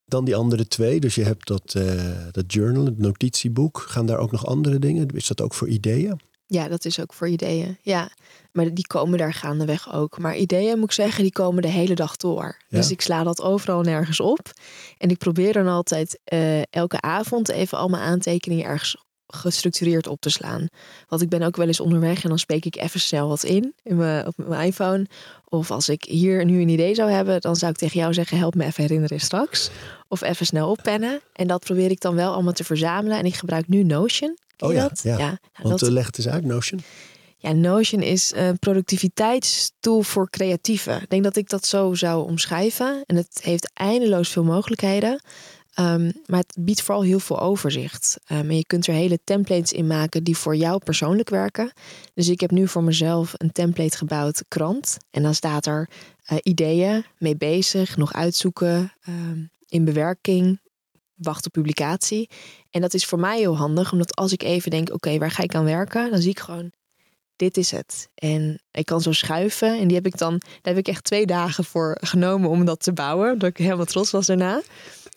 Dan die andere twee. Dus je hebt dat, uh, dat journal, het notitieboek. Gaan daar ook nog andere dingen? Is dat ook voor ideeën? Ja, dat is ook voor ideeën. Ja, maar die komen daar gaandeweg ook. Maar ideeën, moet ik zeggen, die komen de hele dag door. Ja. Dus ik sla dat overal nergens op. En ik probeer dan altijd uh, elke avond even al mijn aantekeningen ergens gestructureerd op te slaan. Want ik ben ook wel eens onderweg en dan spreek ik even snel wat in, in mijn, op mijn iPhone. Of als ik hier nu een idee zou hebben, dan zou ik tegen jou zeggen: help me even herinneren straks. Of even snel oppennen. En dat probeer ik dan wel allemaal te verzamelen. En ik gebruik nu Notion. Oh ja, dat? ja. ja Want dat... uh, leg het eens uit, Notion. Ja, Notion is een productiviteitstool voor creatieven. Ik denk dat ik dat zo zou omschrijven. En het heeft eindeloos veel mogelijkheden. Um, maar het biedt vooral heel veel overzicht. Um, en je kunt er hele templates in maken die voor jou persoonlijk werken. Dus ik heb nu voor mezelf een template gebouwd, krant. En dan staat er uh, ideeën mee bezig, nog uitzoeken, um, in bewerking, wacht op publicatie. En dat is voor mij heel handig, omdat als ik even denk, oké, waar ga ik aan werken? Dan zie ik gewoon, dit is het. En ik kan zo schuiven. En die heb ik dan, daar heb ik echt twee dagen voor genomen om dat te bouwen. Dat ik helemaal trots was daarna.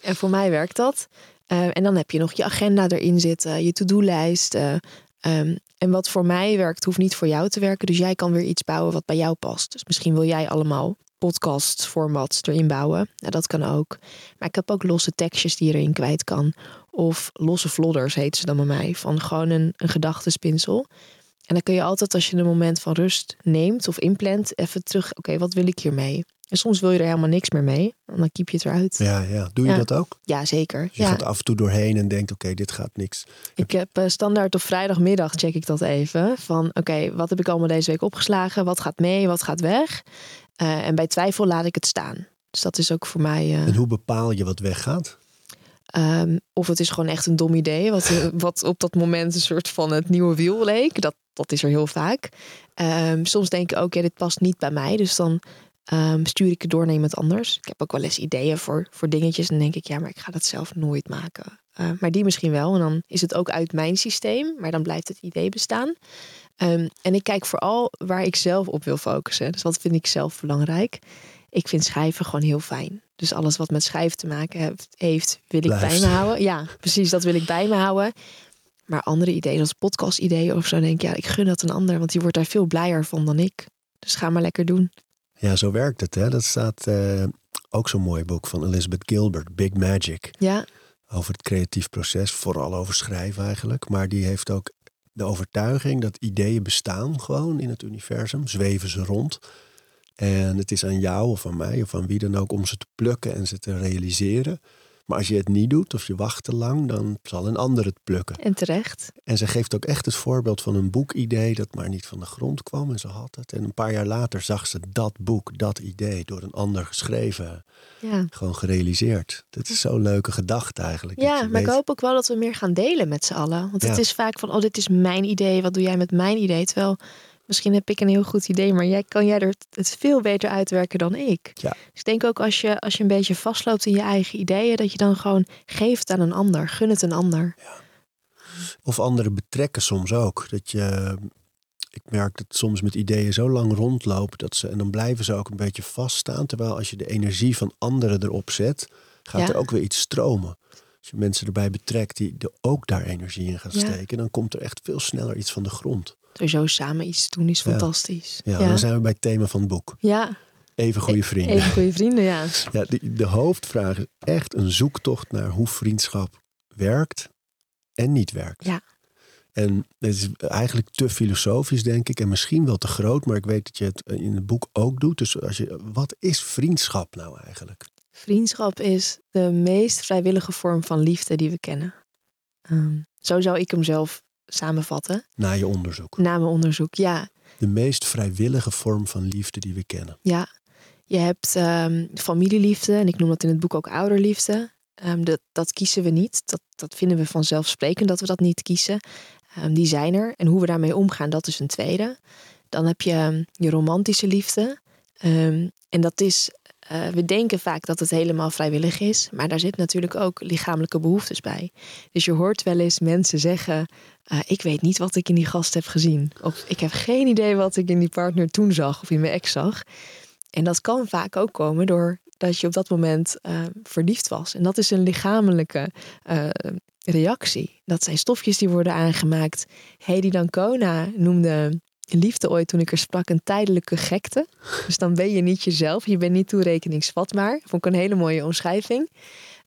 En voor mij werkt dat. Uh, en dan heb je nog je agenda erin zitten, je to-do-lijst. Uh, um, en wat voor mij werkt, hoeft niet voor jou te werken. Dus jij kan weer iets bouwen wat bij jou past. Dus misschien wil jij allemaal podcast formats erin bouwen. Nou, dat kan ook. Maar ik heb ook losse tekstjes die je erin kwijt kan. Of losse vlodders heet ze dan bij mij. Van gewoon een, een gedachtespinsel. En dan kun je altijd als je een moment van rust neemt of inplant, even terug. Oké, okay, wat wil ik hiermee? En soms wil je er helemaal niks meer mee. En dan kiep je het eruit. Ja, ja. Doe je ja. dat ook? Ja, zeker. Dus je ja. gaat af en toe doorheen en denkt, oké, okay, dit gaat niks. Ik heb uh, standaard op vrijdagmiddag check ik dat even. Van oké, okay, wat heb ik allemaal deze week opgeslagen? Wat gaat mee? Wat gaat weg? Uh, en bij twijfel laat ik het staan. Dus dat is ook voor mij... Uh... En hoe bepaal je wat weggaat? Um, of het is gewoon echt een dom idee, wat, wat op dat moment een soort van het nieuwe wiel leek. Dat, dat is er heel vaak. Um, soms denk ik ook, okay, dit past niet bij mij. Dus dan um, stuur ik het door naar iemand anders. Ik heb ook wel eens ideeën voor, voor dingetjes. En dan denk ik, ja, maar ik ga dat zelf nooit maken. Uh, maar die misschien wel. En dan is het ook uit mijn systeem. Maar dan blijft het idee bestaan. Um, en ik kijk vooral waar ik zelf op wil focussen. Dus wat vind ik zelf belangrijk? Ik vind schrijven gewoon heel fijn. Dus alles wat met schrijven te maken heeft, wil ik Blijft. bij me houden. Ja, precies, dat wil ik bij me houden. Maar andere ideeën, zoals podcast-ideeën of zo, denk ik, ja, ik gun dat een ander, want die wordt daar veel blijer van dan ik. Dus ga maar lekker doen. Ja, zo werkt het. Hè? Dat staat uh, ook zo'n mooi boek van Elizabeth Gilbert, Big Magic. Ja. Over het creatief proces, vooral over schrijven eigenlijk. Maar die heeft ook de overtuiging dat ideeën bestaan gewoon in het universum, zweven ze rond. En het is aan jou of aan mij of aan wie dan ook om ze te plukken en ze te realiseren. Maar als je het niet doet of je wacht te lang, dan zal een ander het plukken. En terecht. En ze geeft ook echt het voorbeeld van een boekidee dat maar niet van de grond kwam. En ze had het. En een paar jaar later zag ze dat boek, dat idee, door een ander geschreven, ja. gewoon gerealiseerd. Dat is zo'n leuke gedachte eigenlijk. Ja, maar ik hoop ook wel dat we meer gaan delen met z'n allen. Want het is vaak van, oh, dit is mijn idee, wat doe jij met mijn idee? Terwijl misschien heb ik een heel goed idee, maar jij kan jij er het veel beter uitwerken dan ik. Ja. Dus ik denk ook als je, als je een beetje vastloopt in je eigen ideeën, dat je dan gewoon geeft aan een ander, gun het een ander. Ja. Of anderen betrekken soms ook. Dat je, ik merk dat soms met ideeën zo lang rondlopen dat ze, en dan blijven ze ook een beetje vaststaan. Terwijl als je de energie van anderen erop zet, gaat er ook weer iets stromen. Als je mensen erbij betrekt die er ook daar energie in gaan steken, dan komt er echt veel sneller iets van de grond. Zo samen iets doen is fantastisch. Ja, dan zijn we bij het thema van het boek. Ja. Even goede vrienden. Even goede vrienden, ja. ja de, de hoofdvraag is echt een zoektocht naar hoe vriendschap werkt en niet werkt. Ja. En het is eigenlijk te filosofisch, denk ik, en misschien wel te groot, maar ik weet dat je het in het boek ook doet. Dus als je, wat is vriendschap nou eigenlijk? Vriendschap is de meest vrijwillige vorm van liefde die we kennen. Ehm, zo zou ik hem zelf samenvatten. Na je onderzoek. Na mijn onderzoek, ja. De meest vrijwillige vorm van liefde die we kennen. Ja, je hebt um, familieliefde en ik noem dat in het boek ook ouderliefde. Um, dat, dat kiezen we niet. Dat, dat vinden we vanzelfsprekend dat we dat niet kiezen. Um, die zijn er. En hoe we daarmee omgaan, dat is een tweede. Dan heb je je romantische liefde. en dat is uh, we denken vaak dat het helemaal vrijwillig is, maar daar zit natuurlijk ook lichamelijke behoeftes bij. Dus je hoort wel eens mensen zeggen: uh, Ik weet niet wat ik in die gast heb gezien. Of ik heb geen idee wat ik in die partner toen zag of in mijn ex zag. En dat kan vaak ook komen doordat je op dat moment uh, verliefd was. En dat is een lichamelijke reactie. Dat zijn stofjes die worden aangemaakt. Hedy Dancona noemde liefde ooit toen ik er sprak een tijdelijke gekte. Dus dan ben je niet jezelf, je bent niet toerekeningsvatbaar. Vond ik een hele mooie omschrijving.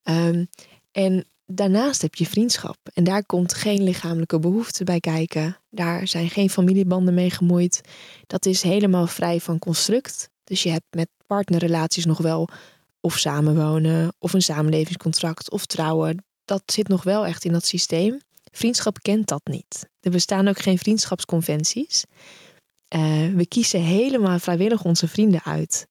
Um, en daarnaast heb je vriendschap. En daar komt geen lichamelijke behoefte bij kijken. Daar zijn geen familiebanden mee gemoeid. Dat is helemaal vrij van construct. Dus je hebt met partnerrelaties nog wel of samenwonen, of een samenlevingscontract, of trouwen. Dat zit nog wel echt in dat systeem. Vriendschap kent dat niet. Er bestaan ook geen vriendschapsconventies. Uh, we kiezen helemaal vrijwillig onze vrienden uit.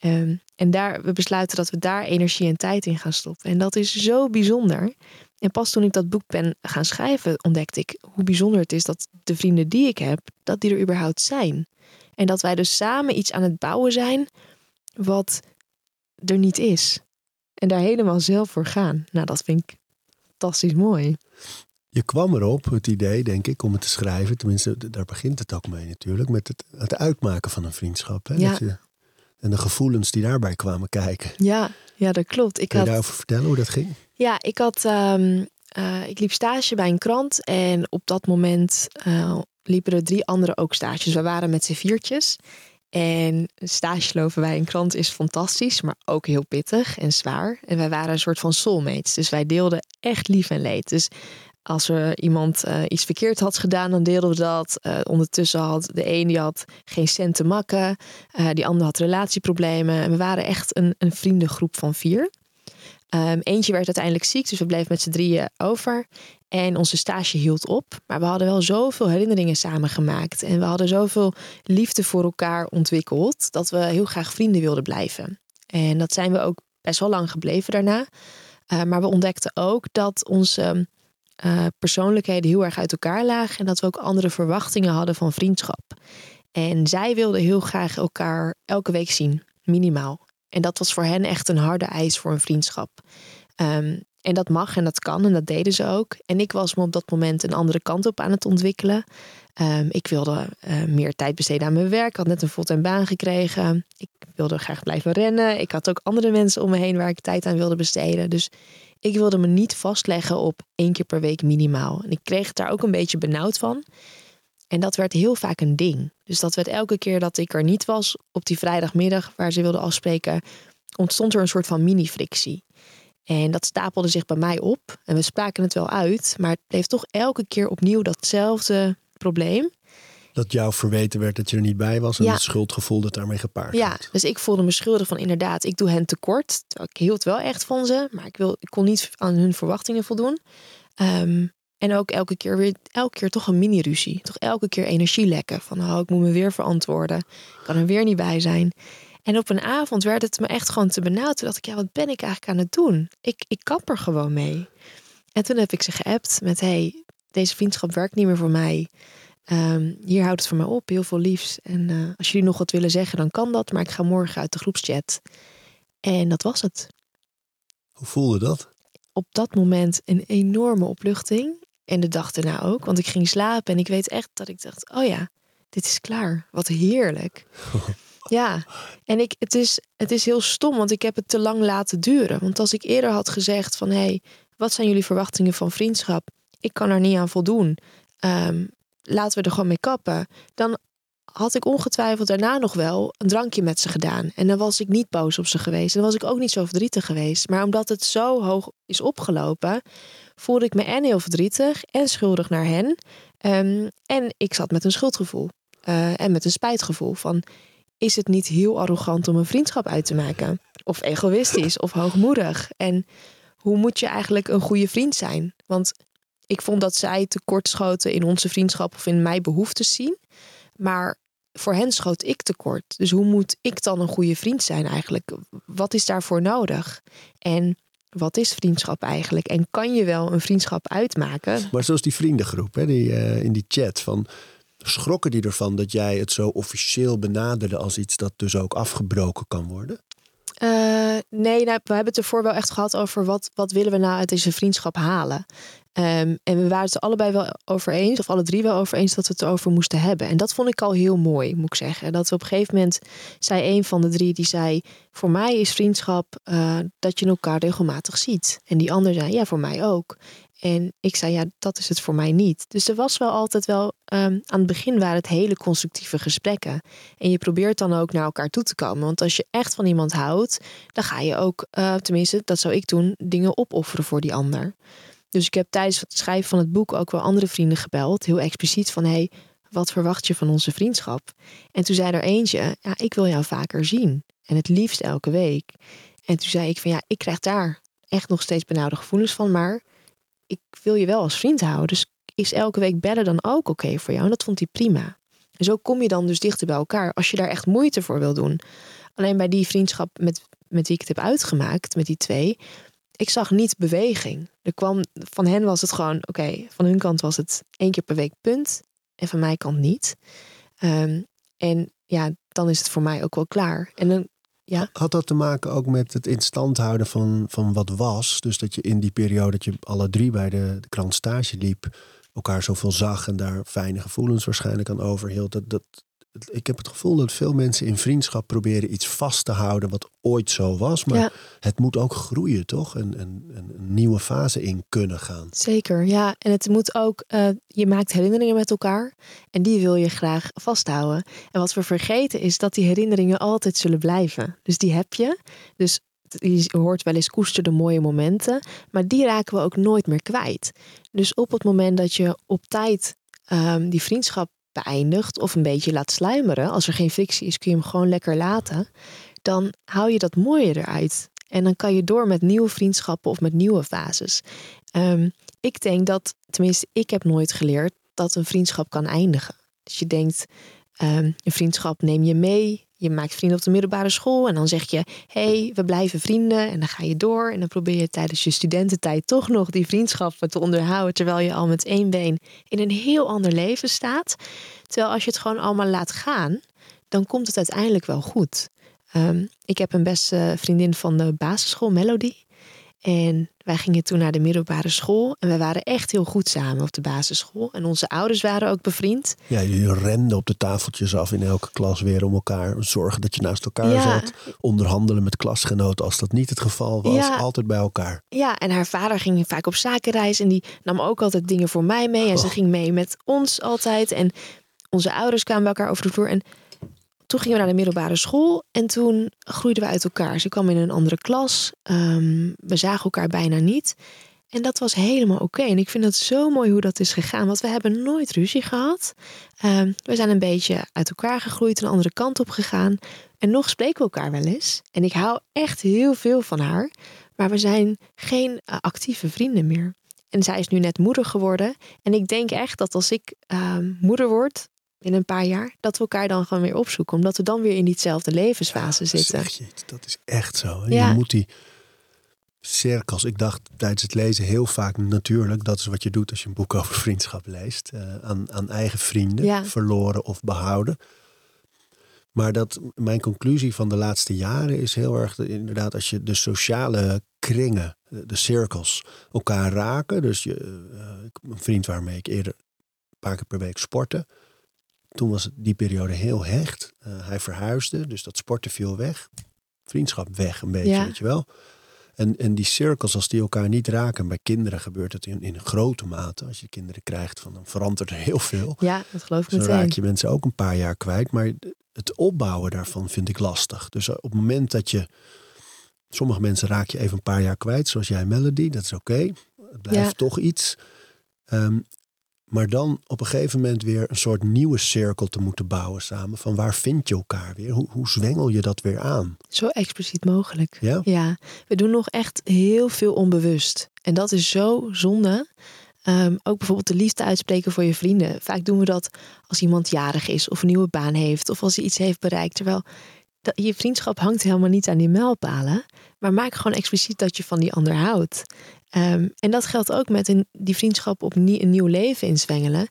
Um, en daar, we besluiten dat we daar energie en tijd in gaan stoppen. En dat is zo bijzonder. En pas toen ik dat boek ben gaan schrijven, ontdekte ik hoe bijzonder het is dat de vrienden die ik heb, dat die er überhaupt zijn. En dat wij dus samen iets aan het bouwen zijn wat er niet is. En daar helemaal zelf voor gaan. Nou, dat vind ik fantastisch mooi. Je kwam erop, het idee, denk ik, om het te schrijven. Tenminste, daar begint het ook mee natuurlijk. Met het, het uitmaken van een vriendschap. Hè? Ja. Dat je, en de gevoelens die daarbij kwamen kijken. Ja, ja dat klopt. Ik Kun je had, daarover vertellen hoe dat ging? Ja, ik had... Um, uh, ik liep stage bij een krant. En op dat moment uh, liepen er drie anderen ook stages. We waren met z'n viertjes. En stage lopen bij een krant is fantastisch, maar ook heel pittig en zwaar. En wij waren een soort van soulmates. Dus wij deelden echt lief en leed. Dus als er iemand uh, iets verkeerd had gedaan, dan deelden we dat. Uh, ondertussen had de een die had geen cent te makken. Uh, die ander had relatieproblemen. En we waren echt een, een vriendengroep van vier. Um, eentje werd uiteindelijk ziek, dus we bleven met z'n drieën over. En onze stage hield op. Maar we hadden wel zoveel herinneringen samengemaakt. En we hadden zoveel liefde voor elkaar ontwikkeld. Dat we heel graag vrienden wilden blijven. En dat zijn we ook best wel lang gebleven daarna. maar we ontdekten ook dat onze uh, persoonlijkheden heel erg uit elkaar lagen en dat we ook andere verwachtingen hadden van vriendschap. En zij wilden heel graag elkaar elke week zien, minimaal. En dat was voor hen echt een harde eis voor een vriendschap. Ehm, en dat mag en dat kan en dat deden ze ook. En ik was me op dat moment een andere kant op aan het ontwikkelen. Ehm, ik wilde eh, meer tijd besteden aan mijn werk. Ik had net een fulltime baan gekregen. Ik wilde graag blijven rennen. Ik had ook andere mensen om me heen waar ik tijd aan wilde besteden. Dus ik wilde me niet vastleggen op één keer per week minimaal. En ik kreeg daar ook een beetje benauwd van. En dat werd heel vaak een ding. Dus dat werd elke keer dat ik er niet was op die vrijdagmiddag waar ze wilden afspreken, ontstond er een soort van mini-frictie. En dat stapelde zich bij mij op. En we spraken het wel uit, maar het bleef toch elke keer opnieuw datzelfde probleem. Dat jou verweten werd dat je er niet bij was en het schuldgevoel dat daarmee gepaard Ja, dus ik voelde me schuldig van inderdaad, ik doe hen tekort. Ik hield wel echt van ze, maar ik, wil, ik kon niet aan hun verwachtingen voldoen. Um, en ook elke keer weer, elke keer toch een mini-ruzie. Toch elke keer energie lekken. Van oh, ik moet me weer verantwoorden. Ik kan er weer niet bij zijn. En op een avond werd het me echt gewoon te benauwd. Toen dacht ik, ja, wat ben ik eigenlijk aan het doen? Ik, ik kap er gewoon mee. En toen heb ik ze geappt met, hey, deze vriendschap werkt niet meer voor mij. Um, hier houdt het voor mij op, heel veel liefs. En uh, als jullie nog wat willen zeggen, dan kan dat. Maar ik ga morgen uit de groepschat. En dat was het. Hoe voelde dat? Op dat moment een enorme opluchting. En de dag daarna ook. Want ik ging slapen en ik weet echt dat ik dacht: oh ja, dit is klaar. Wat heerlijk. ja, en ik, het, is, het is heel stom, want ik heb het te lang laten duren. Want als ik eerder had gezegd: van hé, hey, wat zijn jullie verwachtingen van vriendschap? Ik kan er niet aan voldoen. Um, laten we er gewoon mee kappen. Dan had ik ongetwijfeld daarna nog wel een drankje met ze gedaan. En dan was ik niet boos op ze geweest. En dan was ik ook niet zo verdrietig geweest. Maar omdat het zo hoog is opgelopen, voelde ik me en heel verdrietig en schuldig naar hen. Ehm, en ik zat met een schuldgevoel uh, en met een spijtgevoel van... is het niet heel arrogant om een vriendschap uit te maken? Of egoïstisch of hoogmoedig? En hoe moet je eigenlijk een goede vriend zijn? Want ik vond dat zij tekortschoten in onze vriendschap of in mijn behoeftes zien. Maar voor hen schoot ik tekort. Dus hoe moet ik dan een goede vriend zijn eigenlijk? Wat is daarvoor nodig? En wat is vriendschap eigenlijk? En kan je wel een vriendschap uitmaken? Maar zoals die vriendengroep hè, die, uh, in die chat van schrokken die ervan dat jij het zo officieel benaderde als iets dat dus ook afgebroken kan worden? Uh, nee, nou, we hebben het ervoor wel echt gehad over wat, wat willen we nou uit deze vriendschap halen. Um, en we waren het er allebei wel over eens, of alle drie wel over eens, dat we het erover moesten hebben. En dat vond ik al heel mooi, moet ik zeggen. Dat op een gegeven moment zei een van de drie, die zei: Voor mij is vriendschap uh, dat je elkaar regelmatig ziet. En die ander zei: Ja, voor mij ook. En ik zei: Ja, dat is het voor mij niet. Dus er was wel altijd wel, um, aan het begin waren het hele constructieve gesprekken. En je probeert dan ook naar elkaar toe te komen. Want als je echt van iemand houdt, dan ga je ook, uh, tenminste, dat zou ik doen, dingen opofferen voor die ander. Dus ik heb tijdens het schrijven van het boek ook wel andere vrienden gebeld. Heel expliciet van, hey, wat verwacht je van onze vriendschap? En toen zei er eentje, ja, ik wil jou vaker zien. En het liefst elke week. En toen zei ik van, ja, ik krijg daar echt nog steeds benauwde gevoelens van. Maar ik wil je wel als vriend houden. Dus is elke week bellen dan ook oké voor jou? En dat vond hij prima. En zo kom je dan dus dichter bij elkaar. Als je daar echt moeite voor wil doen. Alleen bij die vriendschap met, met wie ik het heb uitgemaakt, met die twee ik zag niet beweging. Er kwam, van hen was het gewoon, oké, van hun kant was het één keer per week punt. En van mijn kant niet. Ehm, en ja, dan is het voor mij ook wel klaar. En dan, ja. Had dat te maken ook met het in stand houden van, van wat was? Dus dat je in die periode dat je alle drie bij de, de krant stage liep, elkaar zoveel zag en daar fijne gevoelens waarschijnlijk aan overhield. Dat, dat, ik heb het gevoel dat veel mensen in vriendschap proberen iets vast te houden wat ooit zo was. Maar het moet ook groeien, toch? En, en, een nieuwe fase in kunnen gaan. Zeker, ja. En het moet ook, uh, je maakt herinneringen met elkaar en die wil je graag vasthouden. En wat we vergeten is dat die herinneringen altijd zullen blijven. Dus die heb je. Dus je hoort wel eens koester de mooie momenten, maar die raken we ook nooit meer kwijt. Dus op het moment dat je op tijd um, die vriendschap beëindigt of een beetje laat sluimeren, als er geen frictie is, kun je hem gewoon lekker laten, dan hou je dat mooie eruit. En dan kan je door met nieuwe vriendschappen of met nieuwe fases. Um, ik denk dat, tenminste, ik heb nooit geleerd dat een vriendschap kan eindigen. Dus je denkt, um, een vriendschap neem je mee, je maakt vrienden op de middelbare school en dan zeg je: hey, we blijven vrienden. En dan ga je door en dan probeer je tijdens je studententijd toch nog die vriendschappen te onderhouden. Terwijl je al met één been in een heel ander leven staat. Terwijl als je het gewoon allemaal laat gaan, dan komt het uiteindelijk wel goed. Um, ik heb een beste vriendin van de basisschool, Melody. En wij gingen toen naar de middelbare school. En we waren echt heel goed samen op de basisschool. En onze ouders waren ook bevriend. Ja, jullie renden op de tafeltjes af in elke klas weer om elkaar. Zorgen dat je naast elkaar Ja. zat. Onderhandelen met klasgenoten als dat niet het geval was. Ja. Altijd bij elkaar. Ja, en haar vader ging vaak op zakenreis. En die nam ook altijd dingen voor mij mee. En ze Oh. ging mee met ons altijd. En onze ouders kwamen bij elkaar over de vloer. En toen gingen we naar de middelbare school. En toen groeiden we uit elkaar. Ze kwam in een andere klas. Ehm, we zagen elkaar bijna niet. En dat was helemaal oké. En ik vind het zo mooi hoe dat is gegaan. Want we hebben nooit ruzie gehad. Ehm, we zijn een beetje uit elkaar gegroeid. Een andere kant op gegaan. En nog spreken we elkaar wel eens. En ik hou echt heel veel van haar. Maar we zijn geen eh, actieve vrienden meer. En zij is nu net moeder geworden. En ik denk echt dat als ik ehm, moeder word in een paar jaar, dat we elkaar dan gewoon weer opzoeken. Omdat we dan weer in diezelfde levensfase zitten. Zeg je iets, dat is echt zo. Ja. Je moet die cirkels. Ik dacht tijdens het lezen heel vaak natuurlijk. Dat is wat je doet als je een boek over vriendschap leest. eh, aan, aan eigen vrienden, Ja. verloren of behouden. Maar dat, mijn conclusie van de laatste jaren is heel erg de- inderdaad als je de sociale kringen, de, de cirkels, elkaar raken. Dus je, ik- een vriend waarmee ik eerder een paar keer per week sportte. Toen was die periode heel hecht. Eh, hij verhuisde, dus dat sporten viel weg. Vriendschap weg een beetje, Ja. weet je wel. En, en die cirkels, als die elkaar niet raken, bij kinderen gebeurt het in, in grote mate. Als je kinderen krijgt, van, dan verandert er heel veel. Ja, dat geloof ik Zo meteen. raak je mensen ook een paar jaar kwijt. Maar het opbouwen daarvan vind ik lastig. Dus op het moment dat je... Sommige mensen raak je even een paar jaar kwijt, zoals jij Melody. Dat is oké. Het blijft Ja. toch iets. Ehm, maar dan op een gegeven moment weer een soort nieuwe cirkel te moeten bouwen samen. Van waar vind je elkaar weer? Hoe, hoe zwengel je dat weer aan? Zo expliciet mogelijk. Ja? Ja, we doen nog echt heel veel onbewust. En dat is zo zonde. Ehm, ook bijvoorbeeld de liefde uitspreken voor je vrienden. Vaak doen we dat als iemand jarig is of een nieuwe baan heeft of als hij iets heeft bereikt. Terwijl dat, je vriendschap hangt helemaal niet aan die mijlpalen. Maar maak gewoon expliciet dat je van die ander houdt. Ehm, en dat geldt ook met een, die vriendschap op nie- een nieuw leven inzwengelen.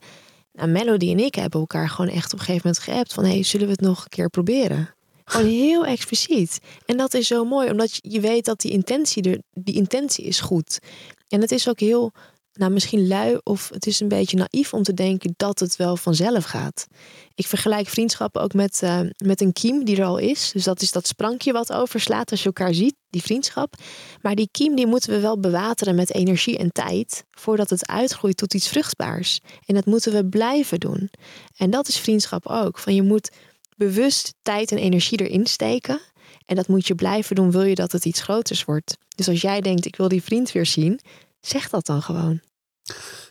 Nou, Melody en ik hebben elkaar gewoon echt op een gegeven moment geappt van... hey, zullen we het nog een keer proberen? Gewoon heel expliciet. En dat is zo mooi, omdat je- je weet dat die intentie, er, die intentie is goed. En het is ook heel, nou misschien lui of het is een beetje naïef om te denken dat het wel vanzelf gaat. Ik vergelijk vriendschappen ook met, eh, met een kiem die er al is. Dus dat is dat sprankje wat overslaat als je elkaar ziet, die vriendschap. Maar die kiem die moeten we wel bewateren met energie en tijd voordat het uitgroeit tot iets vruchtbaars. En dat moeten we blijven doen. En dat is vriendschap ook. Van je moet bewust tijd en energie erin steken. En dat moet je blijven doen, wil je dat het iets groters wordt. Dus als jij denkt, ik wil die vriend weer zien, zeg dat dan gewoon.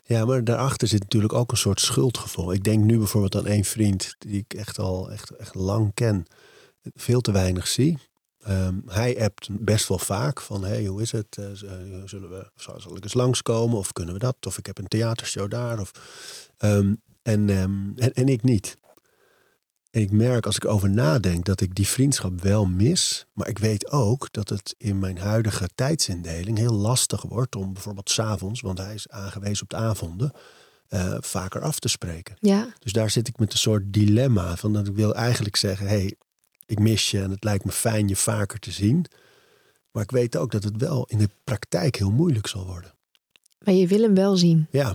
Ja, maar daarachter zit natuurlijk ook een soort schuldgevoel. Ik denk nu bijvoorbeeld aan één vriend die ik echt al echt, echt lang ken. Veel te weinig zie. Ehm, hij appt best wel vaak van, hey, hoe is het? Eh, eh, zullen we, zal, zal ik eens langskomen? Of kunnen we dat? Of ik heb een theatershow daar. Of, Ehm, en, ehm, en, en ik niet. En ik merk als ik over nadenk dat ik die vriendschap wel mis. Maar ik weet ook dat het in mijn huidige tijdsindeling heel lastig wordt om bijvoorbeeld s'avonds, want hij is aangewezen op de avonden, eh, vaker af te spreken. Ja, Dus daar zit ik met een soort dilemma van dat ik wil eigenlijk zeggen, hé, hey, ik mis je en het lijkt me fijn je vaker te zien. Maar ik weet ook dat het wel in de praktijk heel moeilijk zal worden. maar je wil hem wel zien. Ja,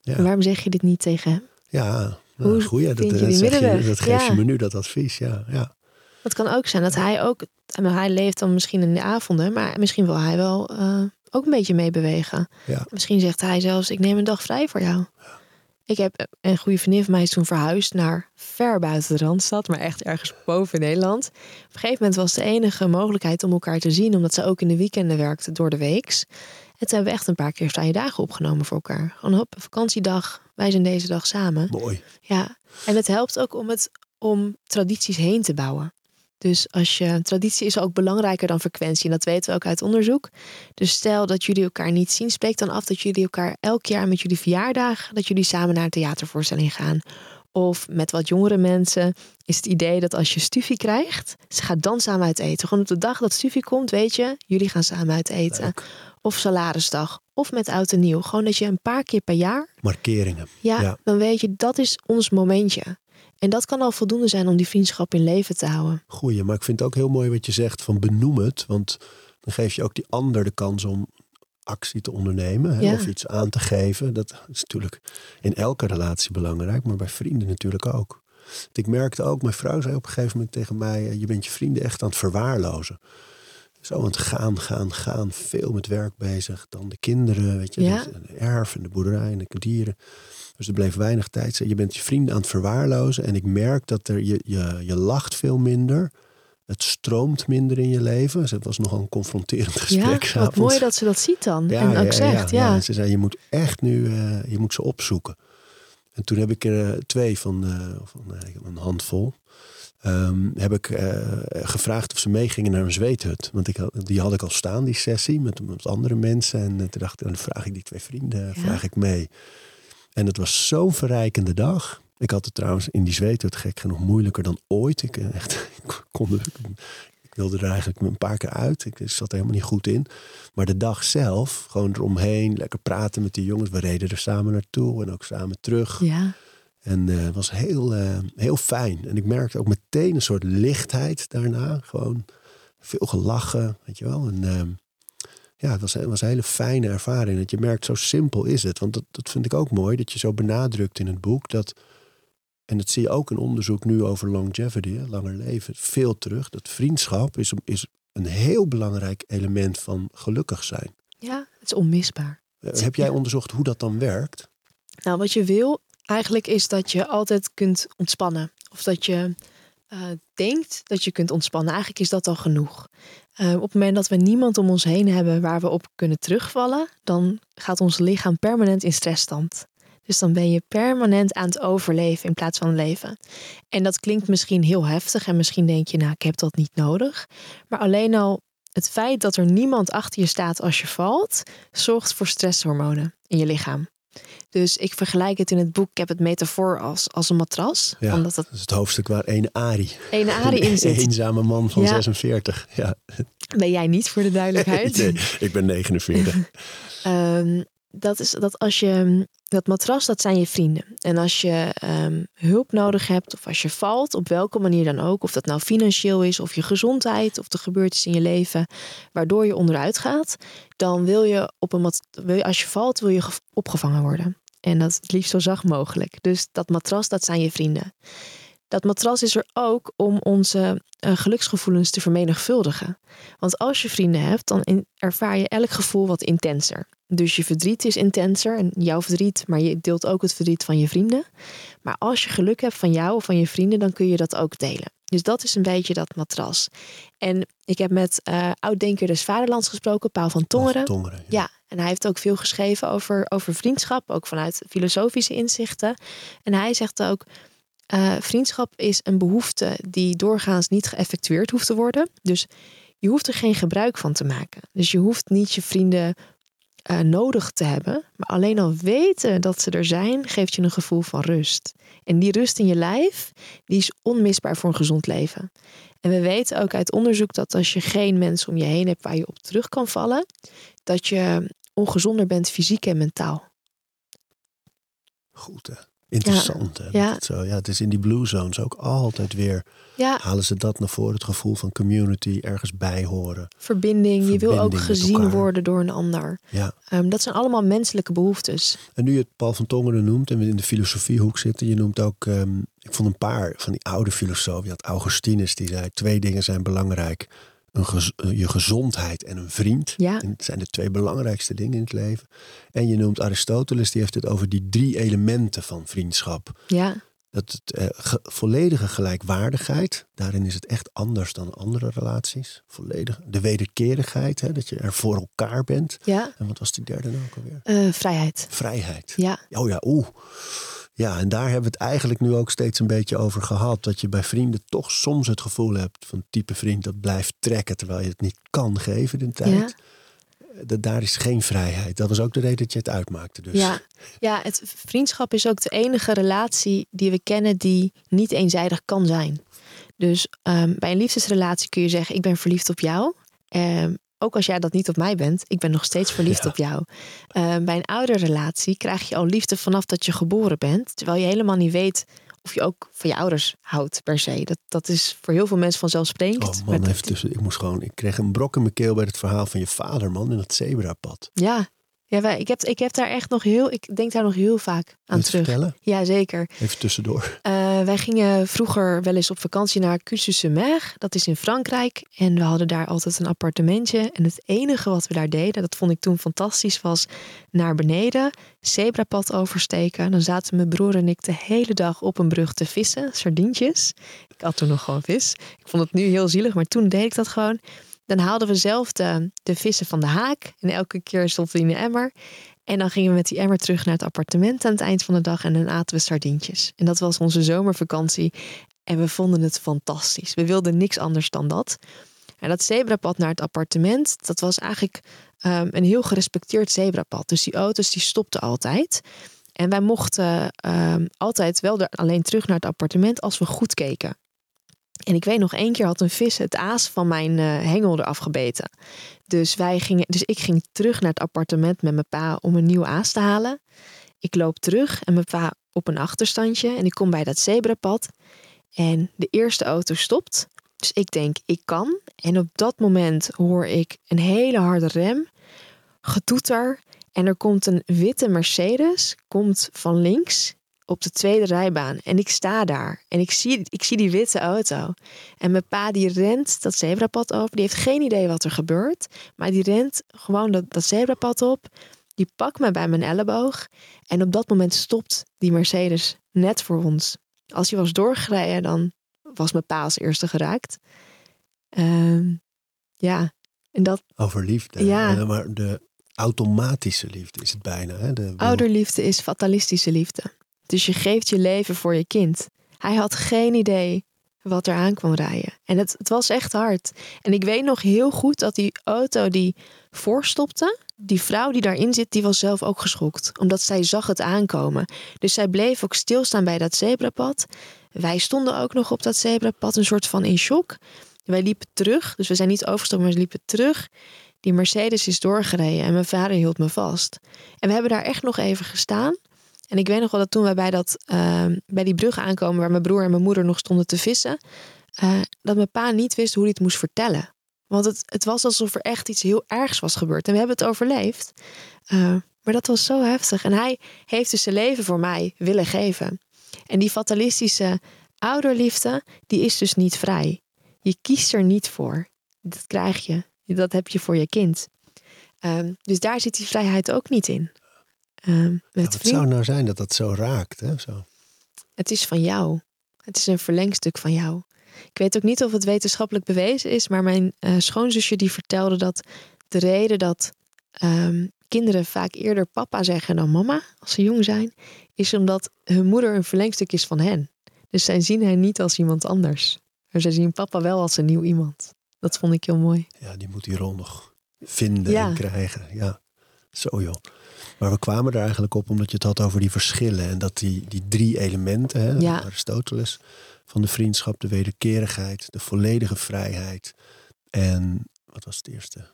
Ja. Waarom zeg je dit niet tegen hem? ja. Hoe goeie, dat, je dat, zeg je, middenweg? dat geef je Ja. me nu dat advies. Ja, ja. Het kan ook zijn dat hij ook, hij leeft dan misschien in de avonden, maar misschien wil hij wel eh, ook een beetje meebewegen. Ja. Misschien zegt hij zelfs, ik neem een dag vrij voor jou. Ik heb eh, een goede vriendin van mij is toen verhuisd naar ver buiten de Randstad, maar echt ergens boven Nederland. Op een gegeven moment was de enige mogelijkheid om elkaar te zien, omdat ze ook in de weekenden werkte door de weeks. Toen hebben we echt een paar keer vrije dagen opgenomen voor elkaar. Gewoon hop, vakantiedag, wij zijn deze dag samen. Mooi. Ja, en het helpt ook om, het, om tradities heen te bouwen. Dus als je traditie is ook belangrijker dan frequentie. En dat weten we ook uit onderzoek. Dus stel dat jullie elkaar niet zien, spreek dan af dat jullie elkaar elk jaar met jullie verjaardag, dat jullie samen naar een theatervoorstelling gaan. Of met wat jongere mensen is het idee dat als je stufie krijgt, ze gaat dan samen uit eten. Gewoon op de dag dat stufie komt, weet je, jullie gaan samen uit eten. Leuk. Of salarisdag, of met oud en nieuw. Gewoon dat je een paar keer per jaar Markeringen. ja, Ja. dan weet je, dat is ons momentje. En dat kan al voldoende zijn om die vriendschap in leven te houden. Goeie, maar ik vind het ook heel mooi wat je zegt van benoem het. Want dan geef je ook die ander de kans om actie te ondernemen hè, Ja. of iets aan te geven. Dat is natuurlijk in elke relatie belangrijk, maar bij vrienden natuurlijk ook. Want Ik merkte ook, mijn vrouw zei op een gegeven moment tegen mij: Je bent je vrienden echt aan het verwaarlozen. Zo aan het gaan, gaan, gaan. Veel met werk bezig. Dan de kinderen, weet je, Ja. de, de erf en de boerderij en de dieren. Dus er bleef weinig tijd. Je bent je vrienden aan het verwaarlozen. En ik merk dat er, je, je, je lacht veel minder. Het stroomt minder in je leven. Dus het was nogal een confronterend gesprek. Ja, wat mooi dat ze dat ziet dan. en ook zegt, ja. Ze zei, je moet echt nu, eh, je moet ze opzoeken. En toen heb ik er eh, twee van, eh, van eh, een handvol. Ehm, heb ik eh, gevraagd of ze meegingen naar een zweethut. Want ik die had ik al staan, die sessie, met, met andere mensen. En eh, toen dacht ik, dan vraag ik die twee vrienden, Ja. vraag ik mee. En het was zo'n verrijkende dag. Ik had het trouwens in die zweethut gek genoeg moeilijker dan ooit. Ik, eh, echt, ik, kon ik wilde er eigenlijk een paar keer uit. Ik zat er helemaal niet goed in. Maar de dag zelf, gewoon eromheen, lekker praten met die jongens. We reden er samen naartoe en ook samen terug. Ja, En eh, het was heel, eh, heel fijn. En ik merkte ook meteen een soort lichtheid daarna. Gewoon veel gelachen, weet je wel. En ehm, ja, het was, het was een hele fijne ervaring. Dat je merkt, zo simpel is het. Want dat, dat vind ik ook mooi, dat je zo benadrukt in het boek. Dat, en dat zie je ook in onderzoek nu over longevity, hè, langer leven. Veel terug. Dat vriendschap is, is een heel belangrijk element van gelukkig zijn. ja, het is onmisbaar. Eh, Heb jij onderzocht hoe dat dan werkt? Nou, wat je wil eigenlijk is dat je altijd kunt ontspannen. Of dat je eh, denkt dat je kunt ontspannen. Eigenlijk is dat al genoeg. Eh, op het moment dat we niemand om ons heen hebben waar we op kunnen terugvallen, dan gaat ons lichaam permanent in stressstand. Dus dan ben je permanent aan het overleven in plaats van leven. En dat klinkt misschien heel heftig en misschien denk je, nou, ik heb dat niet nodig. Maar alleen al het feit dat er niemand achter je staat als je valt, zorgt voor stresshormonen in je lichaam. Dus ik vergelijk het in het boek, ik heb het metafoor als, als een matras. Ja, Omdat dat is het hoofdstuk waar een Ari, ene arie in een zit. eenzame man van Ja. 46. Ja, Ben jij niet voor de duidelijkheid. Nee, ik ben 49. Ehm, dat is dat als je dat matras, dat zijn je vrienden. En als je ehm, hulp nodig hebt, of als je valt, op welke manier dan ook, of dat nou financieel is, of je gezondheid, of er gebeurt in je leven, waardoor je onderuit gaat, dan wil je op een mat, wil je, als je valt, wil je ge- opgevangen worden. En dat het liefst zo zacht mogelijk. Dus dat matras, dat zijn je vrienden. Dat matras is er ook om onze eh, geluksgevoelens te vermenigvuldigen. Want als je vrienden hebt, dan ervaar je elk gevoel wat intenser. Dus je verdriet is intenser en jouw verdriet, maar je deelt ook het verdriet van je vrienden. Maar als je geluk hebt van jou of van je vrienden, dan kun je dat ook delen. Dus dat is een beetje dat matras. En ik heb met eh oud-denker des Vaderlands gesproken, Paul van Tongeren. Tongeren. Ja, en hij heeft ook veel geschreven over, over vriendschap, ook vanuit filosofische inzichten. En hij zegt ook, eh, vriendschap is een behoefte die doorgaans niet geëffectueerd hoeft te worden. Dus je hoeft er geen gebruik van te maken. Dus je hoeft niet je vrienden eh, nodig te hebben, maar alleen al weten dat ze er zijn, geeft je een gevoel van rust. En die rust in je lijf, die is onmisbaar voor een gezond leven. En we weten ook uit onderzoek dat als je geen mensen om je heen hebt waar je op terug kan vallen, dat je ongezonder bent fysiek en mentaal. Goed hè. Interessant hè. dat Ja. Het, zo, ja, het is in die blue zones ook altijd weer. Ja, Halen ze dat naar voren. Het gevoel van community. Ergens bij horen. verbinding. Je wil ook gezien worden door een ander. Ja. Ehm, dat zijn allemaal menselijke behoeftes. En nu je het Paul van Tongeren noemt. En we in de filosofiehoek zitten. Je noemt ook. ehm, ik vond een paar van die oude filosofen. Je had Augustinus die zei. Twee dingen zijn belangrijk. Een gez- eh, je gezondheid en een vriend. Ja. En het zijn de twee belangrijkste dingen in het leven. En je noemt Aristoteles. Die heeft het over die drie elementen van vriendschap. Ja, Dat het eh, ge- volledige gelijkwaardigheid, daarin is het echt anders dan andere relaties. Volledig. De wederkerigheid, hè, dat je er voor elkaar bent. ja. En wat was die derde nou ook alweer? Eh, vrijheid. Vrijheid. Ja, Oh ja, oeh. Ja, en daar hebben we het eigenlijk nu ook steeds een beetje over gehad. Dat je bij vrienden toch soms het gevoel hebt van type vriend dat blijft trekken terwijl je het niet kan geven in de tijd. Ja. Dat, daar is geen vrijheid. Dat was ook de reden dat je het uitmaakte. Dus. ja. ja, het vriendschap is ook de enige relatie die we kennen die niet eenzijdig kan zijn. Dus ehm, bij een liefdesrelatie kun je zeggen: Ik ben verliefd op jou. Ehm, ook als jij dat niet op mij bent, ik ben nog steeds verliefd Ja. op jou. Ehm, bij een oude relatie krijg je al liefde vanaf dat je geboren bent, terwijl je helemaal niet weet of je ook van je ouders houdt per se. Dat, dat is voor heel veel mensen vanzelfsprekend. Oh man, Maar tussen. Ik moest gewoon. Ik kreeg een brok in mijn keel bij het verhaal van je vader, man, in het zebrapad. Ja, ja wij, ik, heb, ik heb daar echt nog heel, ik denk daar nog heel vaak aan terug. vertellen? Ja, zeker. Even tussendoor. Eh, wij gingen vroeger wel eens op vakantie naar Cussus-sur-Mer. Dat is in Frankrijk. En we hadden daar altijd een appartementje. En het enige wat we daar deden, dat vond ik toen fantastisch, was naar beneden, zebrapad oversteken. Dan zaten mijn broer en ik de hele dag op een brug te vissen, sardientjes. Ik had toen nog gewoon vis. Ik vond het nu heel zielig, maar toen deed ik dat gewoon. Dan haalden we zelf de, de vissen van de haak. En elke keer we die in de emmer. En dan gingen we met die emmer terug naar het appartement aan het eind van de dag. En dan aten we sardientjes. En dat was onze zomervakantie. En we vonden het fantastisch. We wilden niks anders dan dat. En dat zebrapad naar het appartement, dat was eigenlijk ehm, een heel gerespecteerd zebrapad. Dus die auto's die stopten altijd. En wij mochten ehm, altijd wel er alleen terug naar het appartement als we goed keken. En ik weet nog één keer had een vis het aas van mijn eh, hengel eraf gebeten. Dus, wij gingen, dus ik ging terug naar het appartement met mijn pa om een nieuw aas te halen. Ik loop terug en mijn pa op een achterstandje. En ik kom bij dat zebrapad. En de eerste auto stopt. Dus ik denk, ik kan. En op dat moment hoor ik een hele harde rem. Getoeter. En er komt een witte Mercedes. Komt van links op de tweede rijbaan. En ik sta daar. En ik zie, ik zie die witte auto. En mijn pa die rent dat zebrapad over. Die heeft geen idee wat er gebeurt. Maar die rent gewoon dat, dat zebrapad op. Die pakt me bij mijn elleboog. En op dat moment stopt die Mercedes net voor ons. Als hij was doorgereden, dan was mijn pa als eerste geraakt. Ehm, ja, en dat Over liefde. Ja. Maar de automatische liefde is het bijna. Hè? De, ouderliefde is fatalistische liefde. Dus je geeft je leven voor je kind. Hij had geen idee wat er aan kwam rijden. En het, het was echt hard. En ik weet nog heel goed dat die auto die voorstopte, die vrouw die daarin zit, die was zelf ook geschokt. Omdat zij zag het aankomen. Dus zij bleef ook stilstaan bij dat zebrapad. Wij stonden ook nog op dat zebrapad, een soort van in shock. Wij liepen terug, dus we zijn niet overgestapt, maar we liepen terug. Die Mercedes is doorgereden en mijn vader hield me vast. En we hebben daar echt nog even gestaan. En ik weet nog wel dat toen wij bij, dat, ehm, bij die brug aankomen waar mijn broer en mijn moeder nog stonden te vissen, eh, dat mijn pa niet wist hoe hij het moest vertellen. Want het, het was alsof er echt iets heel ergs was gebeurd. En we hebben het overleefd. Eh, maar dat was zo heftig. En hij heeft dus zijn leven voor mij willen geven. En die fatalistische ouderliefde, die is dus niet vrij. Je kiest er niet voor. Dat krijg je. Dat heb je voor je kind. Ehm, dus daar zit die vrijheid ook niet in. Ehm, Ja, wat vrienden. zou nou zijn dat dat zo raakt? Hè? Zo. Het is van jou. Het is een verlengstuk van jou. Ik weet ook niet of het wetenschappelijk bewezen is, maar mijn eh, schoonzusje die vertelde dat de reden dat ehm, kinderen vaak eerder papa zeggen dan mama als ze jong zijn, is omdat hun moeder een verlengstuk is van hen. Dus zij zien hen niet als iemand anders. Maar zij zien papa wel als een nieuw iemand. Dat vond ik heel mooi. Ja, die moet die rol nog vinden Ja. en krijgen. Ja, zo joh. Maar we kwamen er eigenlijk op omdat je het had over die verschillen. En dat die, die drie elementen, hè, Ja. Aristoteles, van de vriendschap, de wederkerigheid, de volledige vrijheid. En wat was het eerste?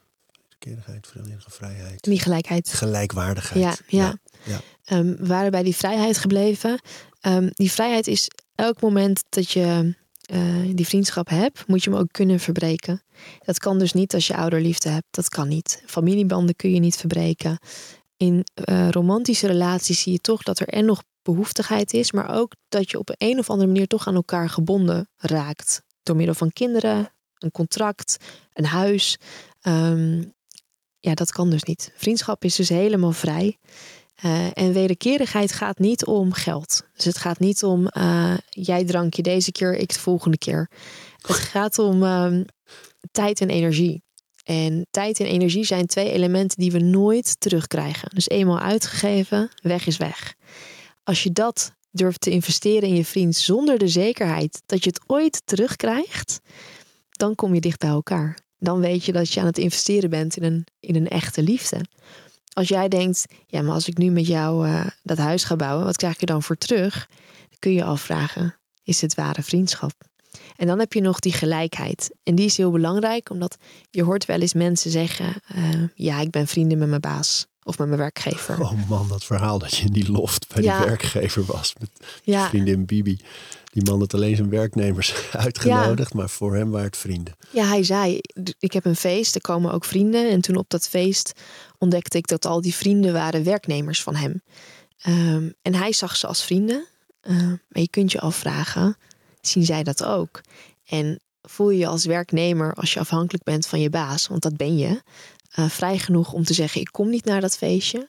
Wederkerigheid, volledige vrijheid. Die gelijkheid. Gelijkwaardigheid. Ja, ja. ja. Ehm, we waren bij die vrijheid gebleven. Ehm, die vrijheid is elk moment dat je eh, die vriendschap hebt, moet je hem ook kunnen verbreken. Dat kan dus niet als je ouderliefde hebt. Dat kan niet. Familiebanden kun je niet verbreken. In eh, romantische relaties zie je toch dat er en nog behoeftigheid is, maar ook dat je op een of andere manier toch aan elkaar gebonden raakt. Door middel van kinderen, een contract, een huis. Ehm, ja, dat kan dus niet. Vriendschap is dus helemaal vrij. Eh, en wederkerigheid gaat niet om geld. Dus het gaat niet om eh, jij drankje deze keer, ik de volgende keer. Het gaat om ehm, tijd en energie. En tijd en energie zijn twee elementen die we nooit terugkrijgen. Dus eenmaal uitgegeven, weg is weg. Als je dat durft te investeren in je vriend zonder de zekerheid dat je het ooit terugkrijgt, dan kom je dicht bij elkaar. Dan weet je dat je aan het investeren bent in een, in een echte liefde. Als jij denkt, ja, maar als ik nu met jou eh, dat huis ga bouwen, wat krijg je dan voor terug? Dan kun je afvragen, is het ware vriendschap? En dan heb je nog die gelijkheid. En die is heel belangrijk, omdat je hoort wel eens mensen zeggen, eh, ja, ik ben vrienden met mijn baas. Of met mijn werkgever. Oh man, dat verhaal dat je in die loft bij Ja. die werkgever was. Met ja, vriendin Bibi. Die man had alleen zijn werknemers uitgenodigd, maar voor hem waren het vrienden. ja, hij zei, "D- ik heb een feest, er komen ook vrienden. En toen op dat feest ontdekte ik dat al die vrienden waren werknemers van hem. Ehm, en hij zag ze als vrienden. Ehm, maar je kunt je afvragen, zien zij dat ook? En voel je je als werknemer, als je afhankelijk bent van je baas, want dat ben je, eh, vrij genoeg om te zeggen, ik kom niet naar dat feestje?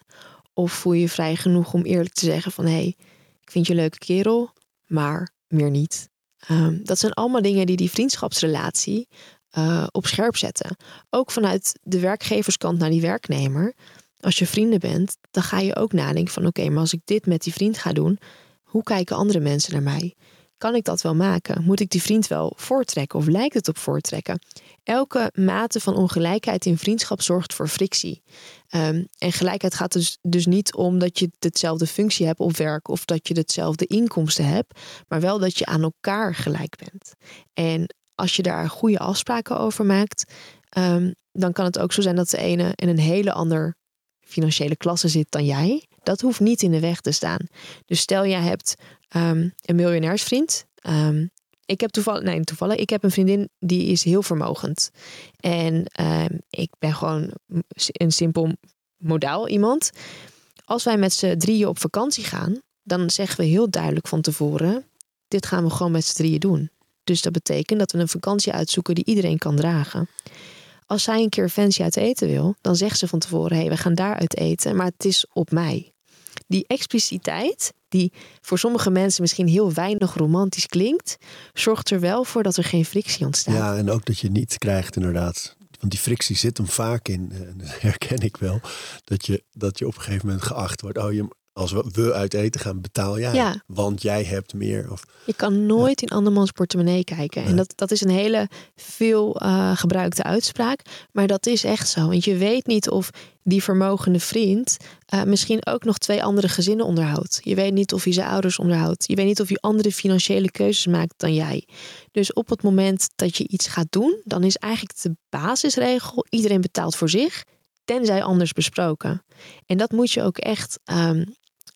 Of voel je je vrij genoeg om eerlijk te zeggen van, hé, hey, ik vind je een leuke kerel, maar meer niet. Ehm, dat zijn allemaal dingen die die vriendschapsrelatie eh, op scherp zetten. Ook vanuit de werkgeverskant naar die werknemer. Als je vrienden bent, dan ga je ook nadenken van oké, maar als ik dit met die vriend ga doen, hoe kijken andere mensen naar mij? Kan ik dat wel maken? Moet ik die vriend wel voortrekken of lijkt het op voortrekken? Elke mate van ongelijkheid in vriendschap zorgt voor frictie. Ehm, en gelijkheid gaat dus, dus niet om dat je hetzelfde functie hebt op werk of dat je hetzelfde inkomsten hebt, maar wel dat je aan elkaar gelijk bent. En als je daar goede afspraken over maakt, ehm, dan kan het ook zo zijn dat de ene in een hele ander financiële klasse zit dan jij. Dat hoeft niet in de weg te staan. Dus stel jij hebt ehm, een miljonairsvriend. Ehm, ik heb toevallig, nee, toevallig, ik heb een vriendin die is heel vermogend. En ehm, ik ben gewoon een simpel modaal iemand. Als wij met z'n drieën op vakantie gaan, dan zeggen we heel duidelijk van tevoren: dit gaan we gewoon met z'n drieën doen. Dus dat betekent dat we een vakantie uitzoeken die iedereen kan dragen. Als zij een keer fancy uit eten wil, dan zegt ze van tevoren: hé, hey, we gaan daar uit eten, maar het is op mij. Die expliciteit, die voor sommige mensen misschien heel weinig romantisch klinkt, zorgt er wel voor dat er geen frictie ontstaat. Ja, en ook dat je niet krijgt inderdaad. Want die frictie zit hem vaak in, en dat herken ik wel, dat je, dat je op een gegeven moment geacht wordt. Oh, je, als we, we uit eten gaan, betaal jij. Ja. Want jij hebt meer. Of, Je kan nooit in andermans portemonnee kijken. En dat, dat is een hele veel eh, gebruikte uitspraak. Maar dat is echt zo. Want je weet niet of die vermogende vriend eh, misschien ook nog twee andere gezinnen onderhoudt. Je weet niet of hij zijn ouders onderhoudt. Je weet niet of hij andere financiële keuzes maakt dan jij. Dus op het moment dat je iets gaat doen, dan is eigenlijk de basisregel: iedereen betaalt voor zich, tenzij anders besproken. En dat moet je ook echt ehm,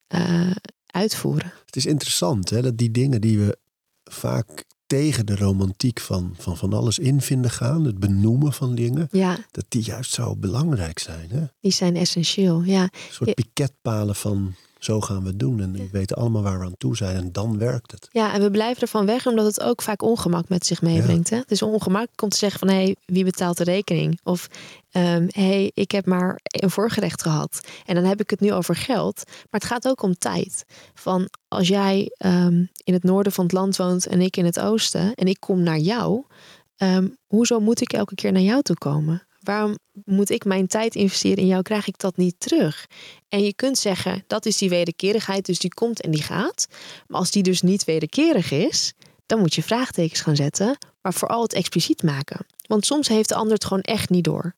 eh, uitvoeren. het is interessant hè, dat die dingen die we vaak tegen de romantiek van, van van alles in vinden gaan, het benoemen van dingen, Ja, dat die juist zo belangrijk zijn. Hè? Een die zijn essentieel. Ja, soort Ja. piketpalen van zo gaan we het doen. En we weten allemaal waar we aan toe zijn en dan werkt het. Ja, en we blijven ervan weg omdat het ook vaak ongemak met zich meebrengt. Hè? Het is ongemakkelijk om te zeggen van hé, hey, wie betaalt de rekening? Of hé, hey, ik heb maar een voorgerecht gehad. En dan heb ik het nu over geld. Maar het gaat ook om tijd. Van als jij ehm, in het noorden van het land woont en ik in het oosten en ik kom naar jou, ehm, hoezo moet ik elke keer naar jou toe komen? Waarom moet ik mijn tijd investeren in jou? Krijg ik dat niet terug? En je kunt zeggen, dat is die wederkerigheid, dus die komt en die gaat. Maar als die dus niet wederkerig is, dan moet je vraagtekens gaan zetten, maar vooral het expliciet maken. Want soms heeft de ander het gewoon echt niet door.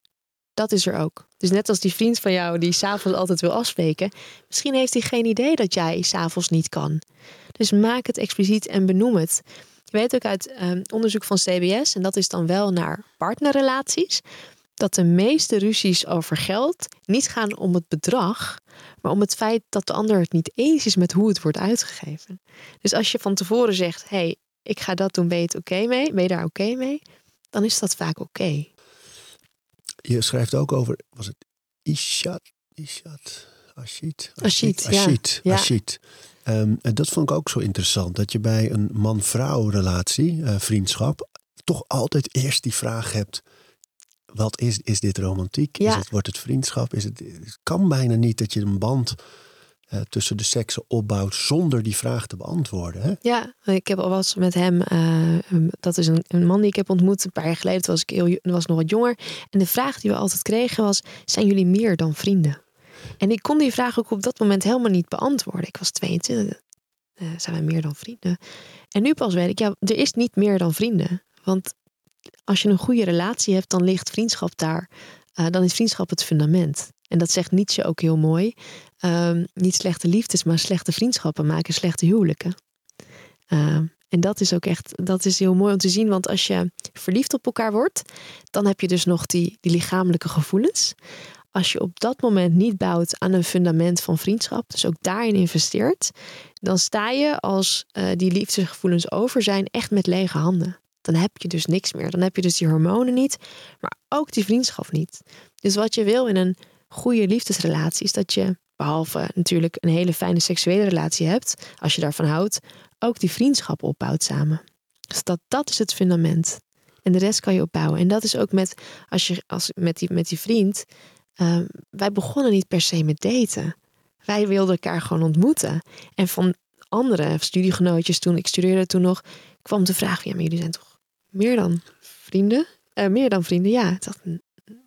Dat is er ook. Dus net als die vriend van jou die s'avonds altijd wil afspreken, misschien heeft hij geen idee dat jij s'avonds niet kan. Dus maak het expliciet en benoem het. Je weet ook uit eh, onderzoek van CBS, en dat is dan wel naar partnerrelaties, dat de meeste ruzies over geld niet gaan om het bedrag, maar om het feit dat de ander het niet eens is met hoe het wordt uitgegeven. Dus als je van tevoren zegt: hé, hey, ik ga dat doen, ben je het oké mee? Ben je daar oké mee? Dan is dat vaak oké. Je schrijft ook over, was het Ishat? Ishat? Ashit? Ashit, ja. Ashit. Ja. Ehm, en dat vond ik ook zo interessant. Dat je bij een man-vrouw relatie, eh, vriendschap, toch altijd eerst die vraag hebt. Wat is, is dit romantiek? Ja. Is het, wordt het vriendschap? Is het, het kan bijna niet dat je een band eh, tussen de seksen opbouwt zonder die vraag te beantwoorden. Hè? Ja, ik heb al was met hem, eh, dat is een, een man die ik heb ontmoet een paar jaar geleden. Toen was ik heel, was nog wat jonger. En de vraag die we altijd kregen was: zijn jullie meer dan vrienden? En ik kon die vraag ook op dat moment helemaal niet beantwoorden. Ik was 22. Eh, zijn wij meer dan vrienden? En nu pas weet ik, ja, er is niet meer dan vrienden. Want als je een goede relatie hebt, dan ligt vriendschap daar. Eh, dan is vriendschap het fundament. En dat zegt Nietzsche ook heel mooi. Ehm, niet slechte liefdes, maar slechte vriendschappen maken slechte huwelijken. Ehm, en dat is ook echt, dat is heel mooi om te zien. Want als je verliefd op elkaar wordt, dan heb je dus nog die, die lichamelijke gevoelens. als je op dat moment niet bouwt aan een fundament van vriendschap, dus ook daarin investeert, dan sta je als uh, die liefdesgevoelens over zijn echt met lege handen. Dan heb je dus niks meer. Dan heb je dus die hormonen niet, maar ook die vriendschap niet. Dus wat je wil in een goede liefdesrelatie is dat je, behalve natuurlijk een hele fijne seksuele relatie hebt, als je daarvan houdt, ook die vriendschap opbouwt samen. Dus dat, dat is het fundament. En de rest kan je opbouwen. En dat is ook met, als je, als, met, die, met die vriend. Ehm, wij begonnen niet per se met daten. Wij wilden elkaar gewoon ontmoeten. En van andere studiegenootjes toen, ik studeerde toen nog, kwam de vraag: ja, maar jullie zijn toch meer dan vrienden? Uh, meer dan vrienden, ja. Ik dacht,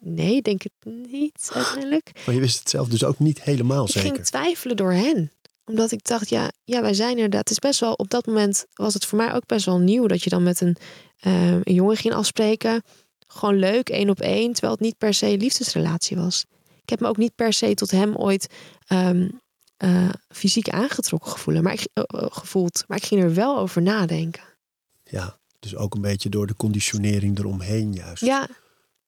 nee, denk het niet uiteindelijk. Maar je wist het zelf dus ook niet helemaal ik zeker. Ik ging twijfelen door hen omdat ik dacht, ja, ja, wij zijn inderdaad. Het is best wel, op dat moment was het voor mij ook best wel nieuw dat je dan met een, uh, een jongen ging afspreken. Gewoon leuk, één op één, terwijl het niet per se een liefdesrelatie was. Ik heb me ook niet per se tot hem ooit um, uh, fysiek aangetrokken gevoelen, maar ik, uh, gevoeld. Maar ik ging er wel over nadenken. Ja, dus ook een beetje door de conditionering eromheen juist. Ja,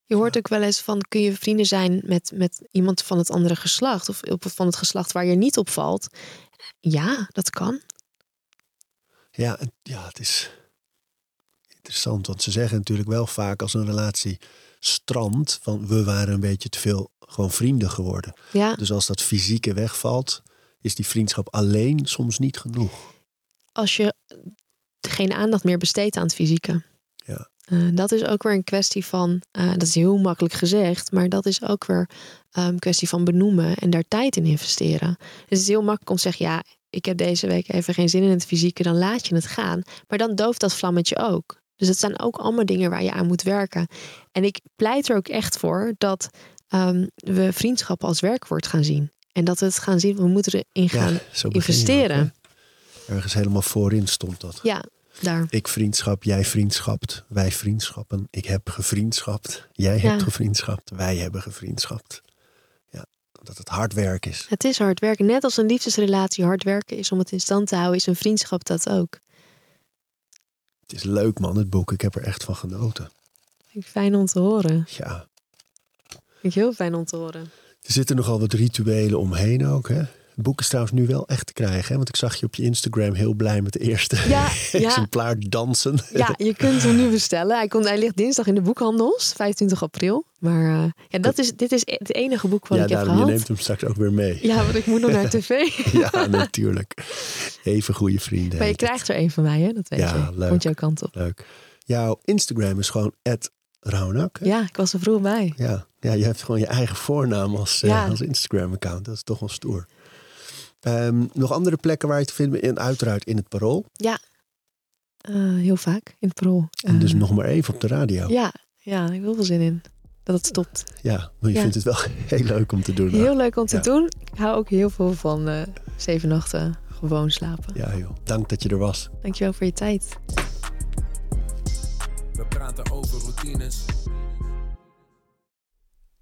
je hoort ook wel eens van, kun je vrienden zijn met, met iemand van het andere geslacht? Of van het geslacht waar je niet op valt? Ja, dat kan. Ja, ja, het is interessant. Want ze zeggen natuurlijk wel vaak als een relatie strandt, van we waren een beetje te veel gewoon vrienden geworden. Ja. Dus als dat fysieke wegvalt, is die vriendschap alleen soms niet genoeg. Als je geen aandacht meer besteedt aan het fysieke. Ja. Uh, dat is ook weer een kwestie van, uh, dat is heel makkelijk gezegd, maar dat is ook weer een um, kwestie van benoemen en daar tijd in investeren. Dus het is heel makkelijk om te zeggen, ja, ik heb deze week even geen zin in het fysieke, dan laat je het gaan. Maar dan dooft dat vlammetje ook. Dus het zijn ook allemaal dingen waar je aan moet werken. En ik pleit er ook echt voor dat um, we vriendschap als werkwoord gaan zien. En dat we het gaan zien, we moeten erin gaan ja, investeren. Ergens helemaal voorin stond dat. Ja, daar. Ik vriendschap, jij vriendschapt, wij vriendschappen. Ik heb gevriendschapt, jij Ja. hebt gevriendschapt, wij hebben gevriendschapt. Ja, dat het hard werk is. Het is hard werken. Net als een liefdesrelatie hard werken is om het in stand te houden, is een vriendschap dat ook. Het is leuk man, het boek. Ik heb er echt van genoten. Vind ik fijn om te horen. Ja, Vind ik heel fijn om te horen. er zitten nogal wat rituelen omheen ook. Hè? Het boek is trouwens nu wel echt te krijgen. Hè? Want ik zag je op je Instagram heel blij met de eerste Ja, ja. exemplaar dansen. Ja, je kunt hem nu bestellen. Hij, komt, hij ligt dinsdag in de boekhandels, 25 april. Maar eh, ja, dat is, dit is het enige boek wat ja, ik heb daarom, je gehad. neemt hem straks ook weer mee. Ja, want ik moet nog naar tv. Ja, natuurlijk. Even goede vrienden. Maar je krijgt er een van mij, hè? Dat weet Ja, je. leuk. Komt jouw kant op. Leuk. Jouw Instagram is gewoon Raunak. hè? Ja, ik was er vroeg bij. Ja. ja, je hebt gewoon je eigen voornaam als, eh, Ja. als Instagram-account. Dat is toch wel stoer. Ehm, nog andere plekken waar je te vinden bent? En uiteraard in het Parool. Ja, Eh, heel vaak in het parool. En dus Eh, nog maar even op de radio. Ja, ja, ik heb heel veel zin in. Dat het stopt. Ja, maar je Ja. vindt het wel heel leuk om te doen. Heel leuk om te Ja. doen. Ik hou ook heel veel van eh, zeven nachten gewoon slapen. Ja joh, dank dat je er was. Dankjewel voor je tijd. We praten over routines.